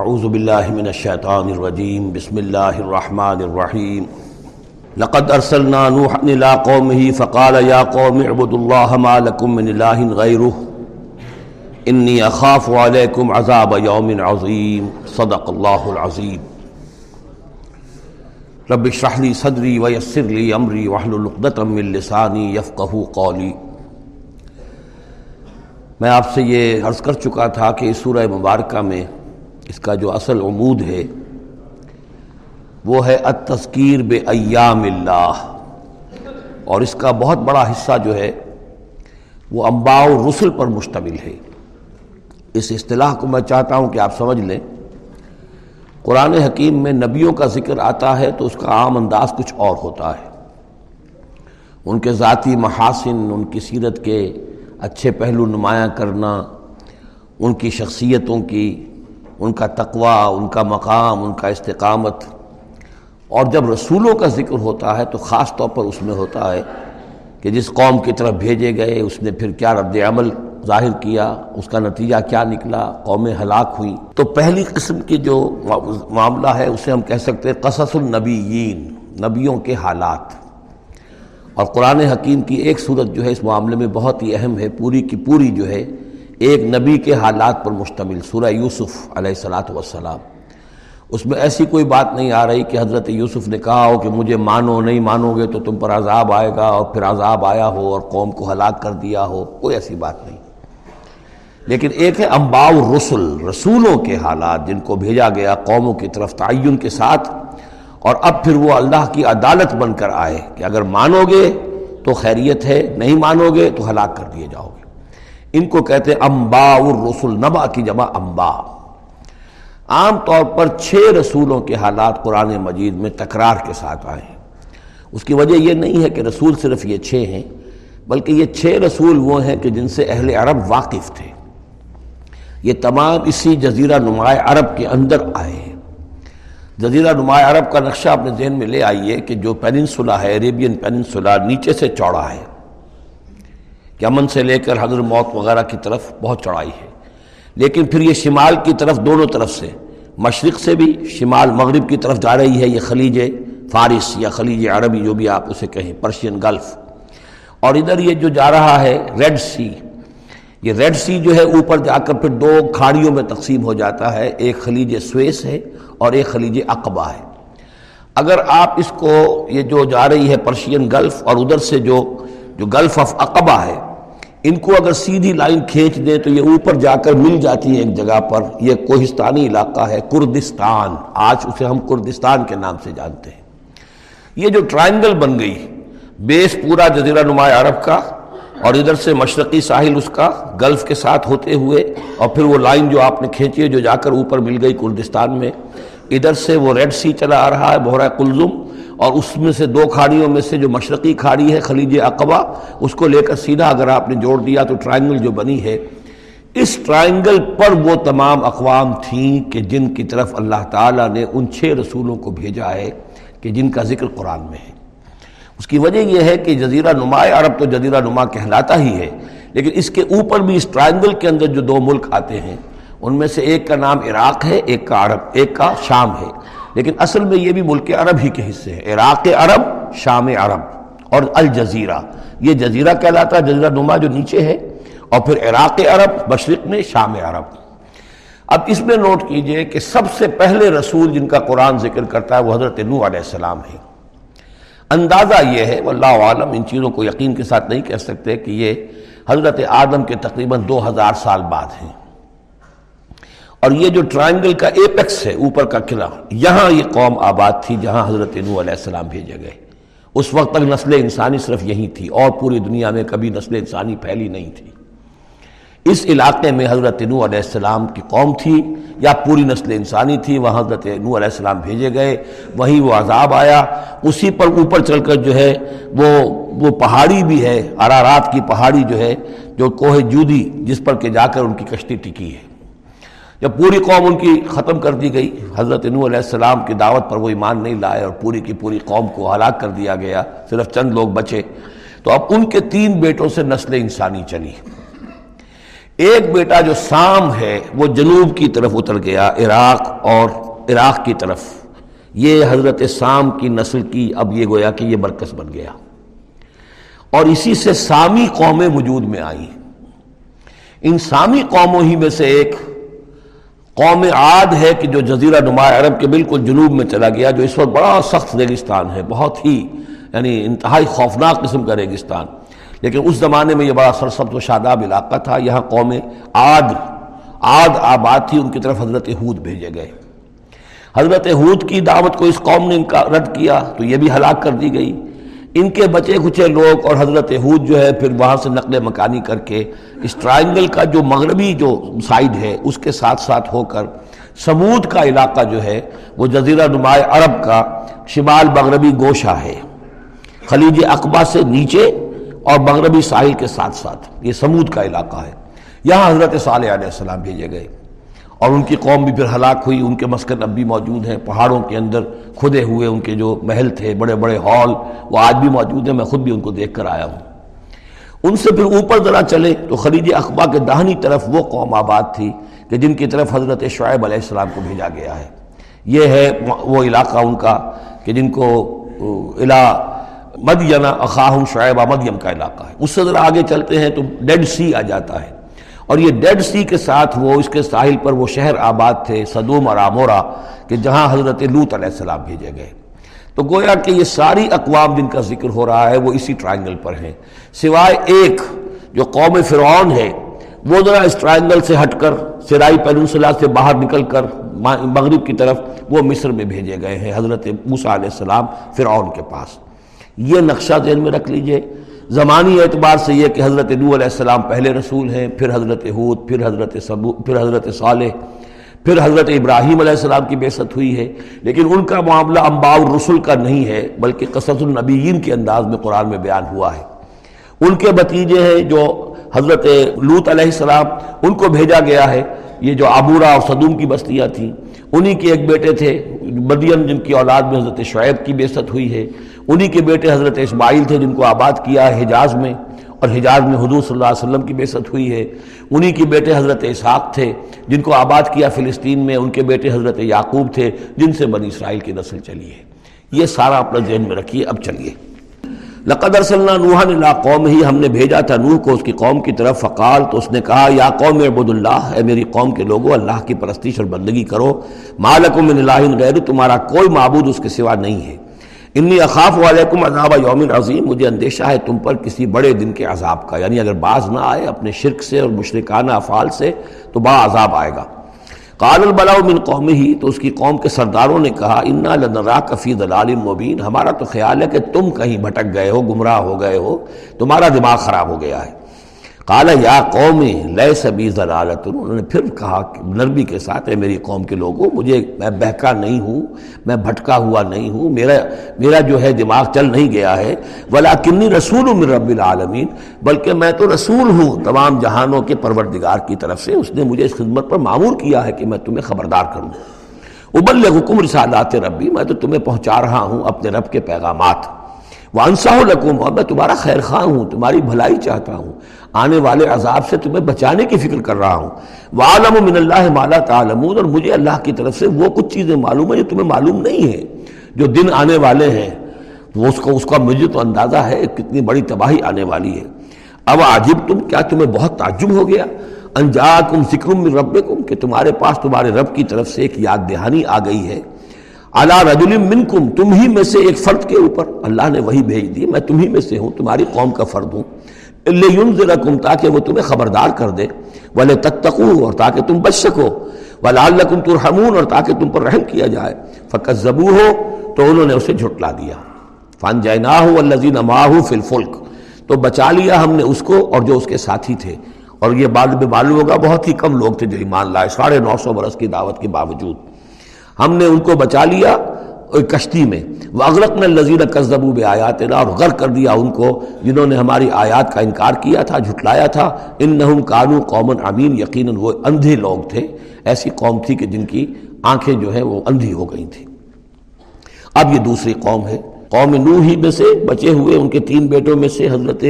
اعوذ باللہ من الشیطان الرجیم بسم اللہ الرحمن الرحیم لقد ارسلنا نوحا الى قومه فقال يا قوم اعبدوا الله ما لكم من اله غيره. اني اخاف عليكم عذاب يوم عظيم. صدق الله العظيم. رب اشرح لي صدري ويسر لي امري واحلل عقدة من لساني يفقهوا قولي. میں آپ سے یہ عرض کر چکا تھا کہ اس سورہ مبارکہ میں اس کا جو اصل عمود ہے، وہ ہے التذکیر بے ایام اللہ۔ اور اس کا بہت بڑا حصہ جو ہے، وہ انباء رسل پر مشتمل ہے۔ اس اصطلاح کو میں چاہتا ہوں کہ آپ سمجھ لیں۔ قرآن حکیم میں نبیوں کا ذکر آتا ہے تو اس کا عام انداز کچھ اور ہوتا ہے۔ ان کے ذاتی محاسن، ان کی سیرت کے اچھے پہلو نمایاں کرنا، ان کی شخصیتوں کی ان کا تقوی، ان کا مقام، ان کا استقامت۔ اور جب رسولوں کا ذکر ہوتا ہے تو خاص طور پر اس میں ہوتا ہے کہ جس قوم کی طرف بھیجے گئے، اس نے پھر کیا رد عمل ظاہر کیا، اس کا نتیجہ کیا نکلا، قومیں ہلاک ہوئیں۔ تو پہلی قسم کی جو معاملہ ہے، اسے ہم کہہ سکتے ہیں قصص النبیین، نبیوں کے حالات۔ اور قرآن حکیم کی ایک صورت جو ہے، اس معاملے میں بہت ہی اہم ہے، پوری کی پوری جو ہے ایک نبی کے حالات پر مشتمل سورہ یوسف علیہ السلاۃ والسلام۔ اس میں ایسی کوئی بات نہیں آ رہی کہ حضرت یوسف نے کہا ہو کہ مجھے مانو، نہیں مانو گے تو تم پر عذاب آئے گا اور پھر عذاب آیا ہو اور قوم کو ہلاک کر دیا ہو۔ کوئی ایسی بات نہیں۔ لیکن ایک ہے امباؤ رسول رسولوں کے حالات جن کو بھیجا گیا قوموں کی طرف تعین کے ساتھ۔ اور اب پھر وہ اللہ کی عدالت بن کر آئے کہ اگر مانو گے تو خیریت ہے، نہیں مانو گے تو ہلاک کر دیے جاؤ گے۔ ان کو کہتے ہیں امبا الرسول نبا کی جمع امبا عام طور پر چھ رسولوں کے حالات قرآن مجید میں تکرار کے ساتھ آئے ہیں۔ اس کی وجہ یہ نہیں ہے کہ رسول صرف یہ چھ ہیں، بلکہ یہ چھ رسول وہ ہیں کہ جن سے اہل عرب واقف تھے۔ یہ تمام اسی جزیرہ نمایاں عرب کے اندر آئے ہیں۔ جزیرہ نمایاں عرب کا نقشہ اپنے ذہن میں لے آئیے کہ جو پیننسولا ہے عریبین پیننسولا نیچے سے چوڑا ہے۔ یمن سے لے کر حضر موت وغیرہ کی طرف بہت چڑھائی ہے۔ لیکن پھر یہ شمال کی طرف، دونوں طرف سے، مشرق سے بھی، شمال مغرب کی طرف جا رہی ہے یہ خلیج فارس یا خلیج عربی جو بھی آپ اسے کہیں پرشین گلف اور ادھر یہ جو جا رہا ہے ریڈ سی یہ ریڈ سی جو ہے، اوپر جا کر پھر دو کھاڑیوں میں تقسیم ہو جاتا ہے۔ ایک خلیج سویس ہے اور ایک خلیج اقبا ہے۔ اگر آپ اس کو، یہ جو جا رہی ہے پرشین گلف اور ادھر سے جو جو گلف آف اقبا ہے ان کو اگر سیدھی لائن کھینچ دیں تو یہ اوپر جا کر مل جاتی ہے ایک جگہ پر، یہ کوہستانی علاقہ ہے، کردستان۔ آج اسے ہم کردستان کے نام سے جانتے ہیں۔ یہ جو ٹرائنگل بن گئی، بیس پورا جزیرہ نمایاں عرب کا اور ادھر سے مشرقی ساحل اس کا گلف کے ساتھ ہوتے ہوئے اور پھر وہ لائن جو آپ نے کھینچی ہے جو جا کر اوپر مل گئی کردستان میں، ادھر سے وہ ریڈ سی چلا آ رہا ہے بحرہ کلزم۔ اور اس میں سے دو کھاڑیوں میں سے جو مشرقی کھاڑی ہے خلیج اقبا، اس کو لے کر سیدھا اگر آپ نے جوڑ دیا تو ٹرائنگل جو بنی ہے، اس ٹرائنگل پر وہ تمام اقوام تھیں کہ جن کی طرف اللہ تعالیٰ نے ان چھ رسولوں کو بھیجا ہے کہ جن کا ذکر قرآن میں ہے۔ اس کی وجہ یہ ہے کہ جزیرہ نما عرب تو جزیرہ نما کہلاتا ہی ہے، لیکن اس کے اوپر بھی اس ٹرائنگل کے اندر جو دو ملک آتے ہیں، ان میں سے ایک کا نام عراق ہے، ایک کا عرب، ایک کا شام ہے۔ لیکن اصل میں یہ بھی ملک عرب ہی کے حصے ہیں، عراق عرب، شام عرب اور الجزیرہ۔ یہ جزیرہ کہلاتا ہے، جزیرہ نما جو نیچے ہے اور پھر عراق عرب، مشرق میں شام عرب۔ اب اس میں نوٹ کیجیے کہ سب سے پہلے رسول جن کا قرآن ذکر کرتا ہے وہ حضرت نو علیہ السلام ہے اندازہ یہ ہے، واللہ عالم، ان چیزوں کو یقین کے ساتھ نہیں کہہ سکتے کہ یہ حضرت آدم کے تقریباً دو ہزار سال بعد ہیں۔ اور یہ جو ٹرائنگل کا ایپیکس ہے، اوپر کا قلعہ، یہاں یہ قوم آباد تھی جہاں حضرت نو علیہ السلام بھیجے گئے. اس وقت تک نسل انسانی صرف یہی تھی اور پوری دنیا میں کبھی نسل انسانی پھیلی نہیں تھی. اس علاقے میں حضرت نو علیہ السلام کی قوم تھی یا پوری نسل انسانی تھی، وہاں حضرت نو علیہ السلام بھیجے گئے. وہیں وہ عذاب آیا. اسی پر اوپر چل کر جو ہے وہ وہ پہاڑی بھی ہے ارارات کی پہاڑی جو ہے، جو کوہ جودی جس پر کہ جا کر ان کی کشتی ٹکی ہے. جب پوری قوم ان کی ختم کر دی گئی، حضرت نو علیہ السلام کی دعوت پر وہ ایمان نہیں لائے اور پوری کی پوری قوم کو ہلاک کر دیا گیا، صرف چند لوگ بچے۔ تو اب ان کے تین بیٹوں سے نسل انسانی چلی۔ ایک بیٹا جو سام ہے، وہ جنوب کی طرف اتر گیا، عراق اور عراق کی طرف۔ یہ حضرت سام کی نسل کی، اب یہ گویا کہ یہ برکس بن گیا۔ اور اسی سے سامی قومیں وجود میں آئیں۔ ان سامی قوموں ہی میں سے ایک قوم عاد ہے کہ جو جزیرہ نما عرب کے بالکل جنوب میں چلا گیا، جو اس وقت بڑا سخت ریگستان ہے، بہت ہی یعنی انتہائی خوفناک قسم کا ریگستان۔ لیکن اس زمانے میں یہ بڑا سرسبز و شاداب علاقہ تھا، یہاں قوم عاد عاد آباد تھی، ان کی طرف حضرت حود بھیجے گئے۔ حضرت حود کی دعوت کو اس قوم نے رد کیا، تو یہ بھی ہلاک کر دی گئی۔ ان کے بچے کچے لوگ اور حضرت حود جو ہے پھر وہاں سے نقل مکانی کر کے اس ٹرائنگل کا جو مغربی جو سائڈ ہے، اس کے ساتھ ساتھ ہو کر سمود کا علاقہ جو ہے، وہ جزیرہ نمائے عرب کا شمال مغربی گوشہ ہے۔ خلیج اقبا سے نیچے اور مغربی ساحل کے ساتھ ساتھ یہ سمود کا علاقہ ہے۔ یہاں حضرت صالح علیہ السلام بھیجے گئے۔ اور ان کی قوم بھی پھر ہلاک ہوئی، ان کے مسکن اب بھی موجود ہیں، پہاڑوں کے اندر کھدے ہوئے ان کے جو محل تھے، بڑے بڑے ہال، وہ آج بھی موجود ہیں، میں خود بھی ان کو دیکھ کر آیا ہوں۔ ان سے پھر اوپر ذرا چلے تو خلیج اخبا کے دہنی طرف وہ قوم آباد تھی کہ جن کی طرف حضرت شعیب علیہ السلام کو بھیجا گیا ہے۔ یہ ہے وہ علاقہ ان کا کہ جن کو علا مدینہ اخاہم شعیب مدیم کا علاقہ ہے۔ اس سے ذرا آگے چلتے ہیں تو ڈیڈ سی آ جاتا ہے۔ اور یہ ڈیڈ سی کے ساتھ وہ اس کے ساحل پر وہ شہر آباد تھے، صدوم اور آمورا کہ جہاں حضرت لوت علیہ السلام بھیجے گئے۔ تو گویا کہ یہ ساری اقوام جن کا ذکر ہو رہا ہے وہ اسی ٹرائنگل پر ہیں۔ سوائے ایک جو قوم فرعون ہے، وہ ذرا اس ٹرائنگل سے ہٹ کر، سرائی پینسلا سے باہر نکل کر مغرب کی طرف وہ مصر میں بھیجے گئے ہیں، حضرت موسیٰ علیہ السلام فرعون کے پاس۔ یہ نقشہ ذہن میں رکھ لیجیے۔ زمانی اعتبار سے یہ کہ حضرت نو علیہ السلام پہلے رسول ہیں، پھر حضرت حود پھر حضرت سبو پھر حضرت صالح، پھر حضرت ابراہیم علیہ السلام کی بیست ہوئی ہے لیکن ان کا معاملہ امبا الرسول کا نہیں ہے، بلکہ قصص النبیین کے انداز میں قرآن میں بیان ہوا ہے۔ ان کے بتیجے ہیں جو حضرت لوت علیہ السلام، ان کو بھیجا گیا ہے۔ یہ جو عبورہ اور صدوم کی بستیاں تھیں، انہی کے ایک بیٹے تھے، مدین جن کی اولاد میں حضرت شعیب کی بیست ہوئی ہے۔ انہی کے بیٹے حضرت اسماعیل تھے جن کو آباد کیا حجاز میں اور حجاز میں حضور صلی اللہ علیہ وسلم کی بیست ہوئی ہے۔ انہی کے بیٹے حضرت اسحاق تھے جن کو آباد کیا فلسطین میں۔ ان کے بیٹے حضرت یعقوب تھے جن سے بنی اسرائیل کی نسل چلی ہے۔ یہ سارا اپنا ذہن میں رکھیے۔ اب چلیے۔ لقد ارسلنا نوحا اللہ قوم ہی ہم نے بھیجا تھا نوح کو اس کی قوم کی طرف۔ فقال، تو اس نے کہا، یا قوم عبد اللہ، اے میری قوم کے لوگوں اللہ کی پرستش اور بندگی کرو۔ مالکم من اللہ غیر، تمہارا کوئی معبود اس کے سوا نہیں ہے۔ انی اخاف علیکم عذاب یوم عظیم، مجھے اندیشہ ہے تم پر کسی بڑے دن کے عذاب کا یعنی اگر باز نہ آئے اپنے شرک سے اور مشرکانہ افعال سے، تو با عذاب آئے گا۔ قال البلاء من قوم ہی تو اس کی قوم کے سرداروں نے کہا، انا لنرا کفی دلال مبین، ہمارا تو خیال ہے کہ تم کہیں بھٹک گئے ہو، گمراہ ہو گئے ہو، تمہارا دماغ خراب ہو گیا ہے۔ کالا یا قوم لیے سبی ضلالت. انہوں نے پھر کہا نرمی کے ساتھ ہے میری قوم کے لوگوں، مجھے میں بہکا نہیں ہوں، میں بھٹکا ہوا نہیں ہوں، میرا میرا جو ہے دماغ چل نہیں گیا ہے ولا کنی رسول من رب العالمین. بلکہ میں تو رسول ہوں تمام جہانوں کے پروردگار کی طرف سے، اس نے مجھے اس خدمت پر معمور کیا ہے کہ میں تمہیں خبردار کروں۔ ابل حکم رسالات ربی، میں تو تمہیں پہنچا رہا ہوں اپنے رب کے پیغامات۔ وانسا القوم اور میں تمہارا خیر خواہ ہوں، تمہاری بھلائی چاہتا ہوں۔ آنے والے عذاب سے تمہیں بچانے کی فکر کر رہا ہوں۔ وعالم من اللہ مالا تعلمون، اور مجھے اللہ کی طرف سے وہ کچھ چیزیں معلوم ہیں جو تمہیں معلوم نہیں ہے جو دن آنے والے ہیں، وہ اس کو، اس کا مجھے تو اندازہ ہے کتنی بڑی تباہی آنے والی ہے۔ اب عجیب تم کیا تمہیں بہت تعجب ہو گیا؟ انجا کم سکرم رب کہ تمہارے پاس تمہارے رب کی طرف سے ایک یاد دہانی آ گئی ہے۔ اللہ رجل منکم تم ہی میں سے ایک فرد کے اوپر۔ اللہ نے وہی بھیج دی، میں تم ہی میں سے ہوں، تمہاری قوم کا فرد ہوں۔ اللہ تاکہ وہ تمہیں خبردار کر دے۔ والے تتقو اور تاکہ تم بچ سکو وَلَعَلَّكُمْ تُرْحَمُونَ، اور تاکہ تم پر رحم کیا جائے۔ فقط زبو ہو تو انہوں نے اسے جھٹلا دیا۔ فن جائنا ہو الزین ماہو فلفلک تو بچا لیا ہم نے اس کو اور جو اس کے ساتھی تھے۔ اور یہ بعد میں معلوم ہوگا، بہت ہی کم لوگ تھے جو ایمان لائے، ساڑھے نو سو برس کی دعوت کے باوجود۔ ہم نے ان کو بچا لیا کشتی میں۔ وہ اغرق میں لذیذ قصبو بے آیات اور غرق کر دیا ان کو جنہوں نے ہماری آیات کا انکار کیا تھا، جھٹلایا تھا۔ ان نہ کانو قومن امین یقیناً وہ اندھے لوگ تھے۔ ایسی قوم تھی کہ جن کی آنکھیں جو ہیں وہ اندھی ہو گئی تھیں۔ اب یہ دوسری قوم ہے۔ قوم نو ہی میں سے بچے ہوئے، ان کے تین بیٹوں میں سے حضرت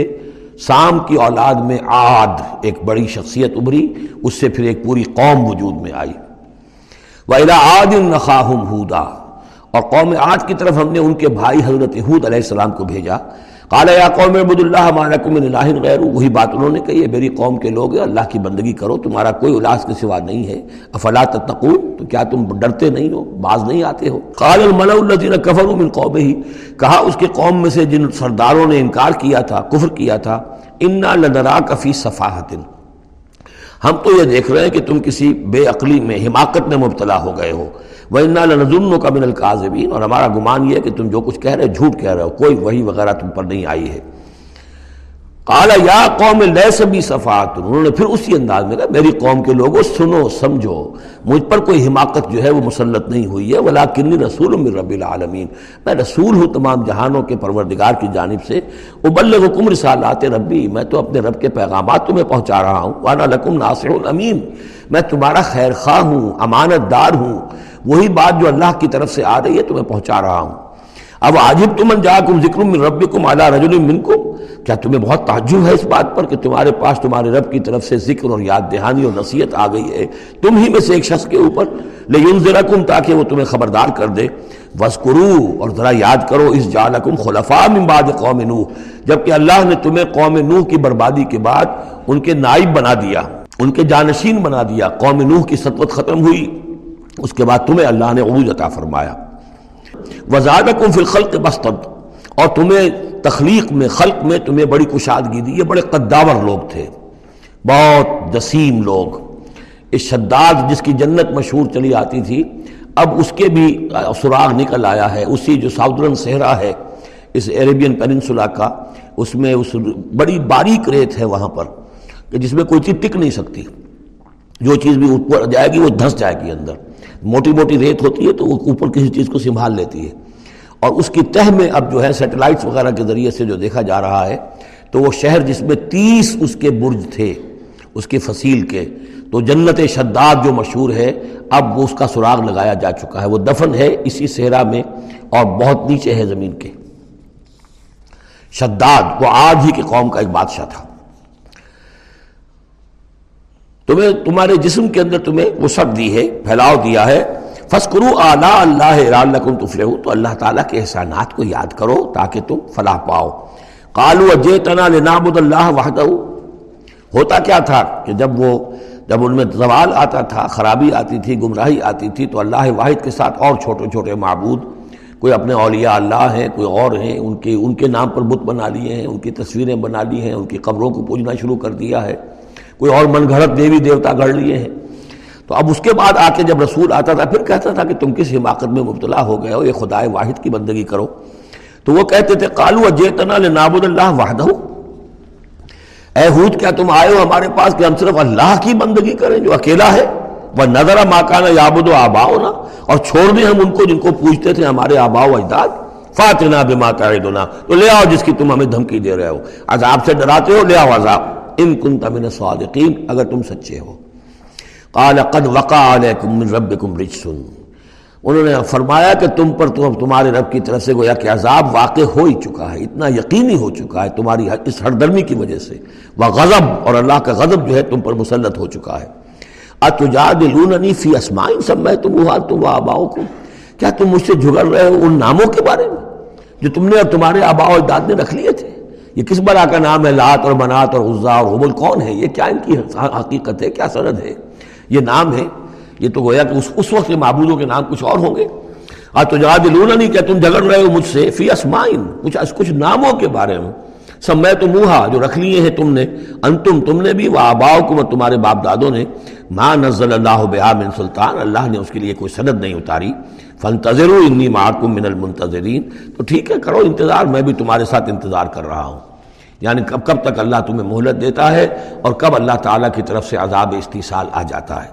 سام کی اولاد میں آد ایک بڑی شخصیت ابھری۔ اس سے پھر ایک پوری قوم وجود میں آئی۔ وَإِلَىٰ عَادٍ نَخَاهُمْ هُودًا اور قوم عاد کی طرف ہم نے ان کے بھائی حضرت حود علیہ السلام کو بھیجا۔ قال یا قوم عبد اللہ مالکم من الہ غیر وہی بات انہوں نے کہی ہے، میری قوم کے لوگ اللہ کی بندگی کرو، تمہارا کوئی الاس کے سوا نہیں ہے۔ افلا تتقون؟ تو کیا تم ڈرتے نہیں ہو؟ باز نہیں آتے ہو؟ قال الملأ الذين كفروا من قومه۔ کہا، اس کے قوم میں سے جن سرداروں نے انکار کیا تھا، کفر کیا تھا، انا لنراک فی صفاحت ہم تو یہ دیکھ رہے ہیں کہ تم کسی بے عقلی میں، حماقت میں مبتلا ہو گئے ہو۔ وَإِنَّا لَنَظُنُّكَ مِنَ الْكَاذِبِينَ۔ اور ہمارا گمان یہ ہے کہ تم جو کچھ کہہ رہے ہو، جھوٹ کہہ رہے ہو، کوئی وہی وغیرہ تم پر نہیں آئی ہے۔ قال، یا قوم، لیس بی صفات. انہوں نے پھر اسی انداز میں کہا، میری قوم کے لوگوں، سنو، سمجھو، مجھ پر کوئی حماقت جو ہے وہ مسلط نہیں ہوئی ہے ولیکنی رسول من رب العالمین. میں رسول ہوں تمام جہانوں کے پروردگار کی جانب سے. ابلغکم رسالات ربی، میں تو اپنے رب کے پیغامات تمہیں پہنچا رہا ہوں. وانا لکم ناصر الامین. میں تمہارا خیر خواہ ہوں، امانت دار ہوں. وہی بات جو اللہ کی طرف سے آ رہی ہے، تمہیں پہنچا رہا ہوں. اب عاجب تمن جا کم ذکر من ربکم علی رجل منکم؟ کیا تمہیں بہت تعجب ہے اس بات پر کہ تمہارے پاس تمہارے رب کی طرف سے ذکر اور یاد دہانی اور نصیحت آ گئی ہے؟ تم ہی میں سے ایک شخص کے اوپر لینذرکم تاکہ وہ تمہیں خبردار کر دے۔ وذکروا اور ذرا یاد کرو، اس جعلکم خلفاء من بعد قوم نوح۔ جبکہ اللہ نے تمہیں قوم نوح کی بربادی کے بعد ان کے نائب بنا دیا، ان کے جانشین بنا دیا۔ قوم نوح کی سطوت ختم ہوئی، اس کے بعد تمہیں اللہ نے عروج عطا فرمایا۔ وزادکم فی الخلق بستد اور تمہیں تخلیق میں، خلق میں تمہیں بڑی کشادگی دی۔ یہ بڑے قداور لوگ تھے۔ بہت جسیم لوگ۔ اس شداد جس کی جنت مشہور چلی آتی تھی، اب اس کے بھی سراغ نکل آیا ہے۔ اسی جو ساؤدرن صحرا ہے، اس عربین پیننسولا کا، اس میں اس بڑی باریک ریت ہے وہاں پر کہ جس میں کوئی چیز ٹک نہیں سکتی۔ جو چیز بھی اوپر جائے گی، وہ دھنس جائے گی اندر۔ موٹی موٹی ریت ہوتی ہے تو وہ اوپر کسی چیز کو سنبھال لیتی ہے۔ اور اس کی تہ میں اب جو ہے سیٹلائٹس وغیرہ کے ذریعے سے جو دیکھا جا رہا ہے، تو وہ شہر جس میں تیس اس کے برج تھے، اس کے فصیل کے، تو جنت شداد جو مشہور ہے، اب وہ اس کا سراغ لگایا جا چکا ہے۔ وہ دفن ہے اسی صحرا میں اور بہت نیچے ہے زمین کے۔ شداد، وہ آج ہی کے قوم کا ایک بادشاہ تھا۔ تمہیں، تمہارے جسم کے اندر تمہیں وسعت دی ہے، پھیلاؤ دیا ہے۔ فسکرو اعلیٰ اللہ تفلح تو اللہ تعالیٰ کے احسانات کو یاد کرو تاکہ تم فلاح پاؤ۔ کالو اجے تنا لنابد اللہ وحدہ۔ ہوتا کیا تھا کہ جب وہ جب ان میں زوال آتا تھا، خرابی آتی تھی، گمراہی آتی تھی، تو اللہ واحد کے ساتھ اور چھوٹے چھوٹے معبود، کوئی اپنے اولیاء اللہ ہیں، کوئی اور ہیں، ان کے ان کے نام پر بت بنا لیے ہیں، ان کی تصویریں بنا لی ہیں، ان کی قبروں کو پوجنا شروع کر دیا ہے۔ کوئی اور من گھڑت دیوی دیوتا گھڑ لیے ہیں۔ تو اب اس کے بعد آ کے جب رسول آتا تھا، پھر کہتا تھا کہ تم کس حماقت میں مبتلا ہو گئے ہو؟ یہ خدائے واحد کی بندگی کرو۔ تو وہ کہتے تھے کالو اجیتنا نابود اللہ واحد اے حود کیا تم آئے ہو ہمارے پاس کہ ہم صرف اللہ کی بندگی کریں جو اکیلا ہے؟ وہ نظر ماکانہ یابود و آبا ہونا اور چھوڑ دیں ہم ان کو جن کو پوچھتے تھے ہمارے آبا و اجداد۔ فاتنا بے ماں تو لے آؤ جس کی تم ہمیں دھمکی دے رہے ہو۔ عذاب سے ڈراتے ہو، لے آؤ عذاب۔ ان کن تمن صادقین اگر تم سچے ہو۔ قال قد وقع علیکم من ربکم رجسن انہوں نے فرمایا کہ تم پر تم تمہارے رب کی طرف سے گویا کہ عذاب واقع ہو ہی چکا ہے، اتنا یقینی ہو چکا ہے تمہاری اس ہردرمی کی وجہ سے۔ وہ غضب، اور اللہ کا غضب جو ہے تم پر مسلط ہو چکا ہے۔ اتجادلوننی فی اسماء سمیتموها تم وآباؤکم کیا تم مجھ سے جھگڑ رہے ہو ان ناموں کے بارے میں؟ جو تم نے اور تمہارے آباء و اجداد نے رکھ لیے تھے۔ یہ کس برا کا نام ہے؟ لات اور منات اور غزہ اور حبل، کون ہے یہ؟ کیا ان کی حقیقت ہے؟ کیا سند ہے؟ یہ نام ہے، یہ تو گویا کہ اس اس وقت کے معبودوں کے نام کچھ اور ہوں گے۔ آج تو جہاد لونا نہیں، کہ تم جھگڑ رہے ہو مجھ سے، فی اسمائن، کچھ کچھ ناموں کے بارے میں۔ سب میں تو منہا جو رکھ لیے ہیں تم نے، انتم، تم نے بھی وہ آباؤ کو تمہارے باپ دادوں نے۔ ماں نزل اللہ بہا من سلطان، اللہ نے اس کے لیے کوئی سند نہیں اتاری۔ فنتظر انی معکم من المنتظرین تو ٹھیک ہے، کرو انتظار، میں بھی تمہارے ساتھ انتظار کر رہا ہوں۔ یعنی کب کب تک اللہ تمہیں مہلت دیتا ہے اور کب اللہ تعالیٰ کی طرف سے عذاب استحصال آ جاتا ہے۔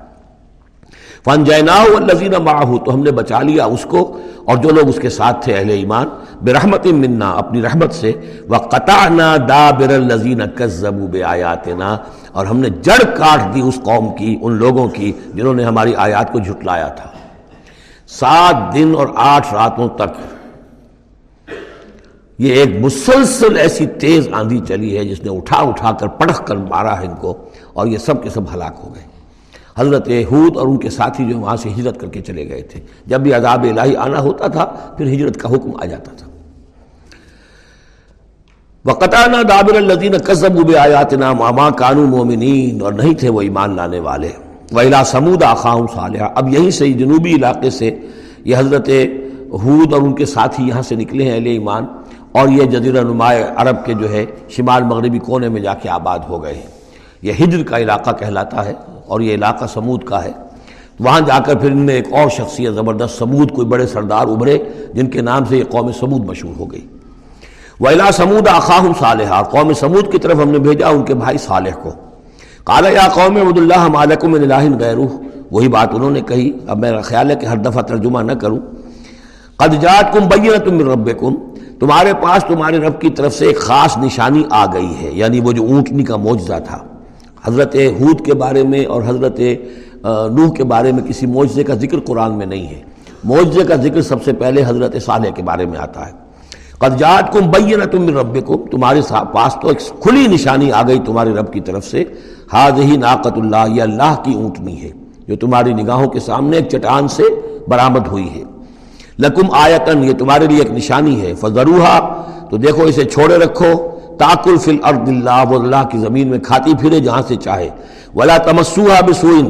فن جینا الزین معاہو تو ہم نے بچا لیا اس کو اور جو لوگ اس کے ساتھ تھے اہل ایمان، برحمت منا، اپنی رحمت سے وہ قطع نہ دا بر الزین کزبو بے آیاتنا اور ہم نے جڑ کاٹ دی اس قوم کی، ان لوگوں کی جنہوں نے ہماری آیات کو جھٹلایا تھا۔ سات دن اور آٹھ راتوں تک یہ ایک مسلسل ایسی تیز آندھی چلی ہے جس نے اٹھا اٹھا کر پڑھ کر مارا ہے ان کو اور یہ سب کے سب ہلاک ہو گئے۔ حضرت ہود اور ان کے ساتھی جو وہاں سے ہجرت کر کے چلے گئے تھے۔ جب بھی عذاب الہی آنا ہوتا تھا، پھر ہجرت کا حکم آ جاتا تھا۔ وقتانہ دابر الدین قصب آیات نام ماما کانو مومنین اور نہیں تھے وہ ایمان لانے والے۔ ویلا سمود آخاؤں صالحہ اب یہیں سے جنوبی علاقے سے یہ حضرت حود اور ان کے ساتھی یہاں سے نکلے ہیں اہل ایمان۔ اور یہ جزیرہ نمایاں عرب کے جو ہے شمال مغربی کونے میں جا کے آباد ہو گئے ہیں۔ یہ ہجر کا علاقہ کہلاتا ہے اور یہ علاقہ سمود کا ہے۔ وہاں جا کر پھر ان میں ایک اور شخصیت زبردست سمود، کوئی بڑے سردار ابھرے جن کے نام سے یہ قوم سمود مشہور ہو گئی۔ ویلا سمود آخاہم صالحہ قوم سمود کی طرف ہم نے بھیجا ان کے بھائی صالح کو۔ کالا یا قوم عبد اللہ مالکم الہ غیر وہی بات انہوں نے کہی۔ اب میرا خیال ہے کہ ہر دفعہ ترجمہ نہ کروں۔ قد جات کم بین تم رب تمہارے پاس تمہارے رب کی طرف سے ایک خاص نشانی آ گئی ہے یعنی وہ جو اونٹنی کا معجزہ تھا۔ حضرت حود کے بارے میں اور حضرت نوح کے بارے میں کسی معجزے کا ذکر قرآن میں نہیں ہے۔ معجزے کا ذکر سب سے پہلے حضرت صالح کے بارے میں آتا ہے۔ قدجات کم بین تم رب تمہارے پاس تو ایک کھلی نشانی آ گئی تمہارے رب کی طرف سے۔ حاض ہی ناقت اللہ یہ اللہ کی اونٹنی ہے، جو تمہاری نگاہوں کے سامنے ایک چٹان سے برآمد ہوئی ہے۔ لکم آیتن یہ تمہارے لیے ایک نشانی ہے فضروحا تو دیکھو اسے چھوڑے رکھو۔ تاکل فل ارد اللہ، وہ اللہ کی زمین میں کھاتی پھرے جہاں سے چاہے۔ ولا تمسوہا بسوئن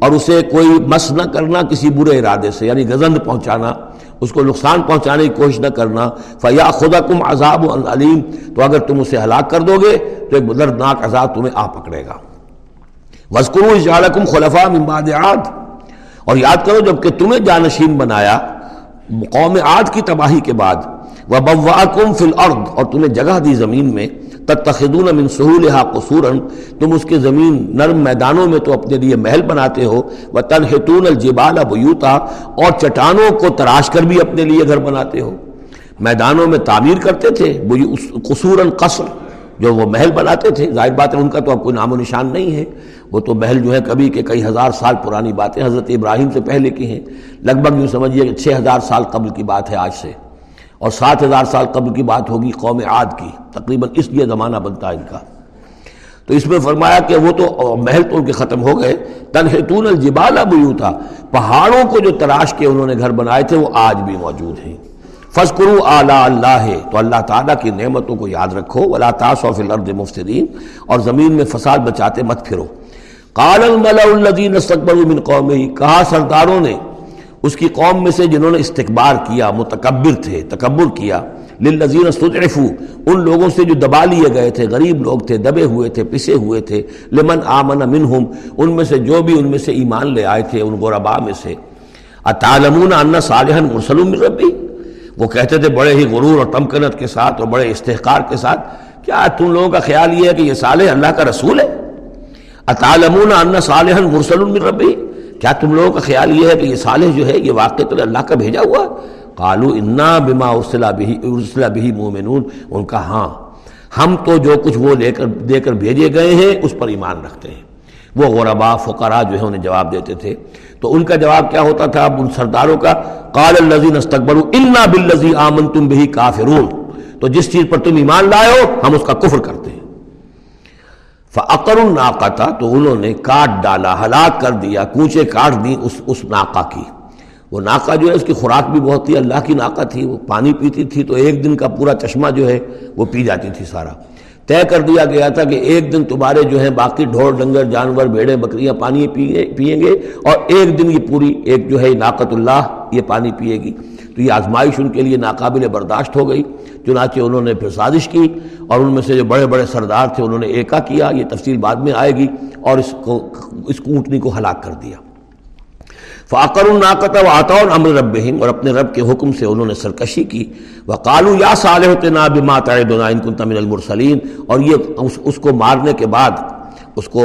اور اسے کوئی مس نہ کرنا کسی برے ارادے سے یعنی گزند پہنچانا، اس کو نقصان پہنچانے کی کوشش نہ کرنا۔ فیا خدا کم عذاب علیم، تو اگر تم اسے ہلاک کر دو گے، تو ایک دردناک عذاب تمہیں آ پکڑے گا۔ وسکرو جالکم خلفا ممباد عاد، اور یاد کرو جبکہ تمہیں جانشین بنایا قوم عاد کی تباہی کے بعد وہ بواکم فل ارد اور تمہیں جگہ دی زمین میں، تتخذون من سہولہ قصورا، تم اس کے زمین نرم میدانوں میں تو اپنے لیے محل بناتے ہو وہ تنحتون الجبال بیوتا اور چٹانوں کو تراش کر بھی اپنے لیے گھر بناتے ہو۔ میدانوں میں تعمیر کرتے تھے قصورا قصر جو وہ محل بناتے تھے، ظاہر بات ہے ان کا تو اب کوئی نام و نشان نہیں ہے۔ وہ تو محل جو ہے کبھی کہ کئی ہزار سال پرانی باتیں حضرت ابراہیم سے پہلے کی ہیں۔ لگ بھگ یوں سمجھیے کہ چھ ہزار سال قبل کی بات ہے آج سے۔ اور سات ہزار سال قبل کی بات ہوگی قوم عاد کی۔ تقریباً اس لیے زمانہ بنتا ہے ان کا۔ تو اس میں فرمایا کہ وہ تو محل تو ان کے ختم ہو گئے۔ تنہتون الجبال ابو تھا پہاڑوں کو جو تراش کے انہوں نے گھر بنائے تھے، وہ آج بھی موجود ہیں۔ فسکرو اعلیٰ اللہ، تو اللہ تعالیٰ کی نعمتوں کو یاد رکھو، ولا تاث الارض مفسدین، اور زمین میں فساد بچاتے مت پھرو۔ قال الملأ الذين استكبروا من قومه، کہا سرداروں نے، اس کی قوم میں سے جنہوں نے استقبار کیا، متکبر تھے، تکبر کیا، للذین استضعفوا، ان لوگوں سے جو دبا لیے گئے تھے، غریب لوگ تھے، دبے ہوئے تھے، پسے ہوئے تھے، لمن آمن منہم، ان میں سے جو بھی ان میں سے ایمان لے آئے تھے، ان غربا میں سے۔ اتعلمون ان صالحا مرسل من ربی؟ وہ کہتے تھے بڑے ہی غرور اور تمکنت کے ساتھ اور بڑے استحقار کے ساتھ، کیا تم لوگوں کا خیال یہ ہے کہ یہ صالح اللہ کا رسول ہے؟ اطالمون ان صالح مرسل من ربی کیا تم لوگوں کا خیال یہ ہے کہ یہ صالح جو ہے، یہ واقع تو اللہ کا بھیجا ہوا؟ قالو انا بما ارسلا بھی ارسلا بھی مومنون ان کا ہاں ہم تو جو کچھ وہ لے کر، دے کر بھیجے گئے ہیں، اس پر ایمان رکھتے ہیں۔ وہ غربا فقرا جو ہے انہیں جواب دیتے تھے۔ تو ان کا جواب کیا ہوتا تھا اب ان سرداروں کا؟ قال الزین استقبر انا بلزی آمن تم بھی کافرون۔ تو جس چیز پر تم ایمان لائے ہو، ہم اس کا کفر کرتے ہیں۔ فعقر الناقا تو انہوں نے کاٹ ڈالا، ہلاک کر دیا، کوچے کاٹ دی اس اس ناکا کی۔ وہ ناکا جو ہے، اس کی خوراک بھی بہت تھی، اللہ کی ناکا تھی، وہ پانی پیتی تھی تو ایک دن کا پورا چشمہ جو ہے، وہ پی جاتی تھی سارا۔ طے کر دیا گیا تھا کہ ایک دن تمہارے جو ہیں باقی ڈھور ڈنگر، جانور بھیڑے بکریاں پانی پئیں گے اور ایک دن یہ پوری ایک جو ہے ناقت اللہ یہ پانی پیے گی۔ تو یہ آزمائش ان کے لیے ناقابل برداشت ہو گئی۔ چنانچہ انہوں نے پھر سازش کی اور ان میں سے جو بڑے بڑے سردار تھے انہوں نے ایکا کیا۔ یہ تفصیل بعد میں آئے گی اور اس کو اس اونٹنی کو ہلاک کر دیا۔ فاقر الناقت و آتا امر رب اور اپنے رب کے حکم سے انہوں نے سرکشی کی۔ وہ کالو یا صالح نا بما تعدنا ان كنت من المرسلین۔ اور یہ اس, اس کو مارنے کے بعد اس کو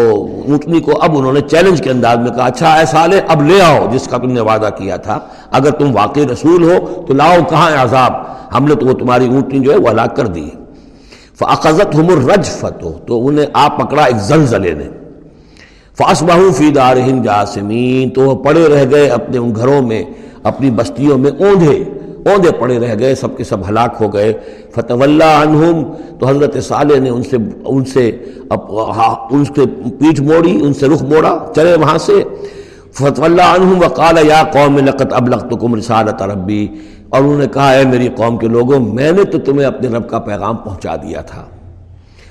اونٹنی کو اب انہوں نے چیلنج کے انداز میں کہا اچھا اے صالح اب لے آؤ جس کا تم نے وعدہ کیا تھا۔ اگر تم واقعی رسول ہو تو لاؤ کہاں عذاب؟ ہم نے تو وہ تمہاری اونٹنی جو ہے وہ ہلاک کر دی فاقزت ہم الرج تو انہیں آپ پکڑا ایک زلزلے نے۔ فاس بہو فی دارہم جاسمین تو وہ پڑے رہ گئے اپنے ان گھروں میں، اپنی بستیوں میں اوندھے اوندے پڑے رہ گئے، سب کے سب ہلاک ہو گئے۔ فتح اللہ عنہم تو حضرت صالح نے ان سے ان سے ان کے پیٹھ موڑی، ان سے رخ موڑا، چلے وہاں سے۔ فتح اللہ عنہم وقال یا قوم لقت ابلغتکم رسالت ربی اور انہوں نے کہا، اے میری قوم کے لوگوں، میں نے تو تمہیں اپنے رب کا پیغام پہنچا دیا تھا۔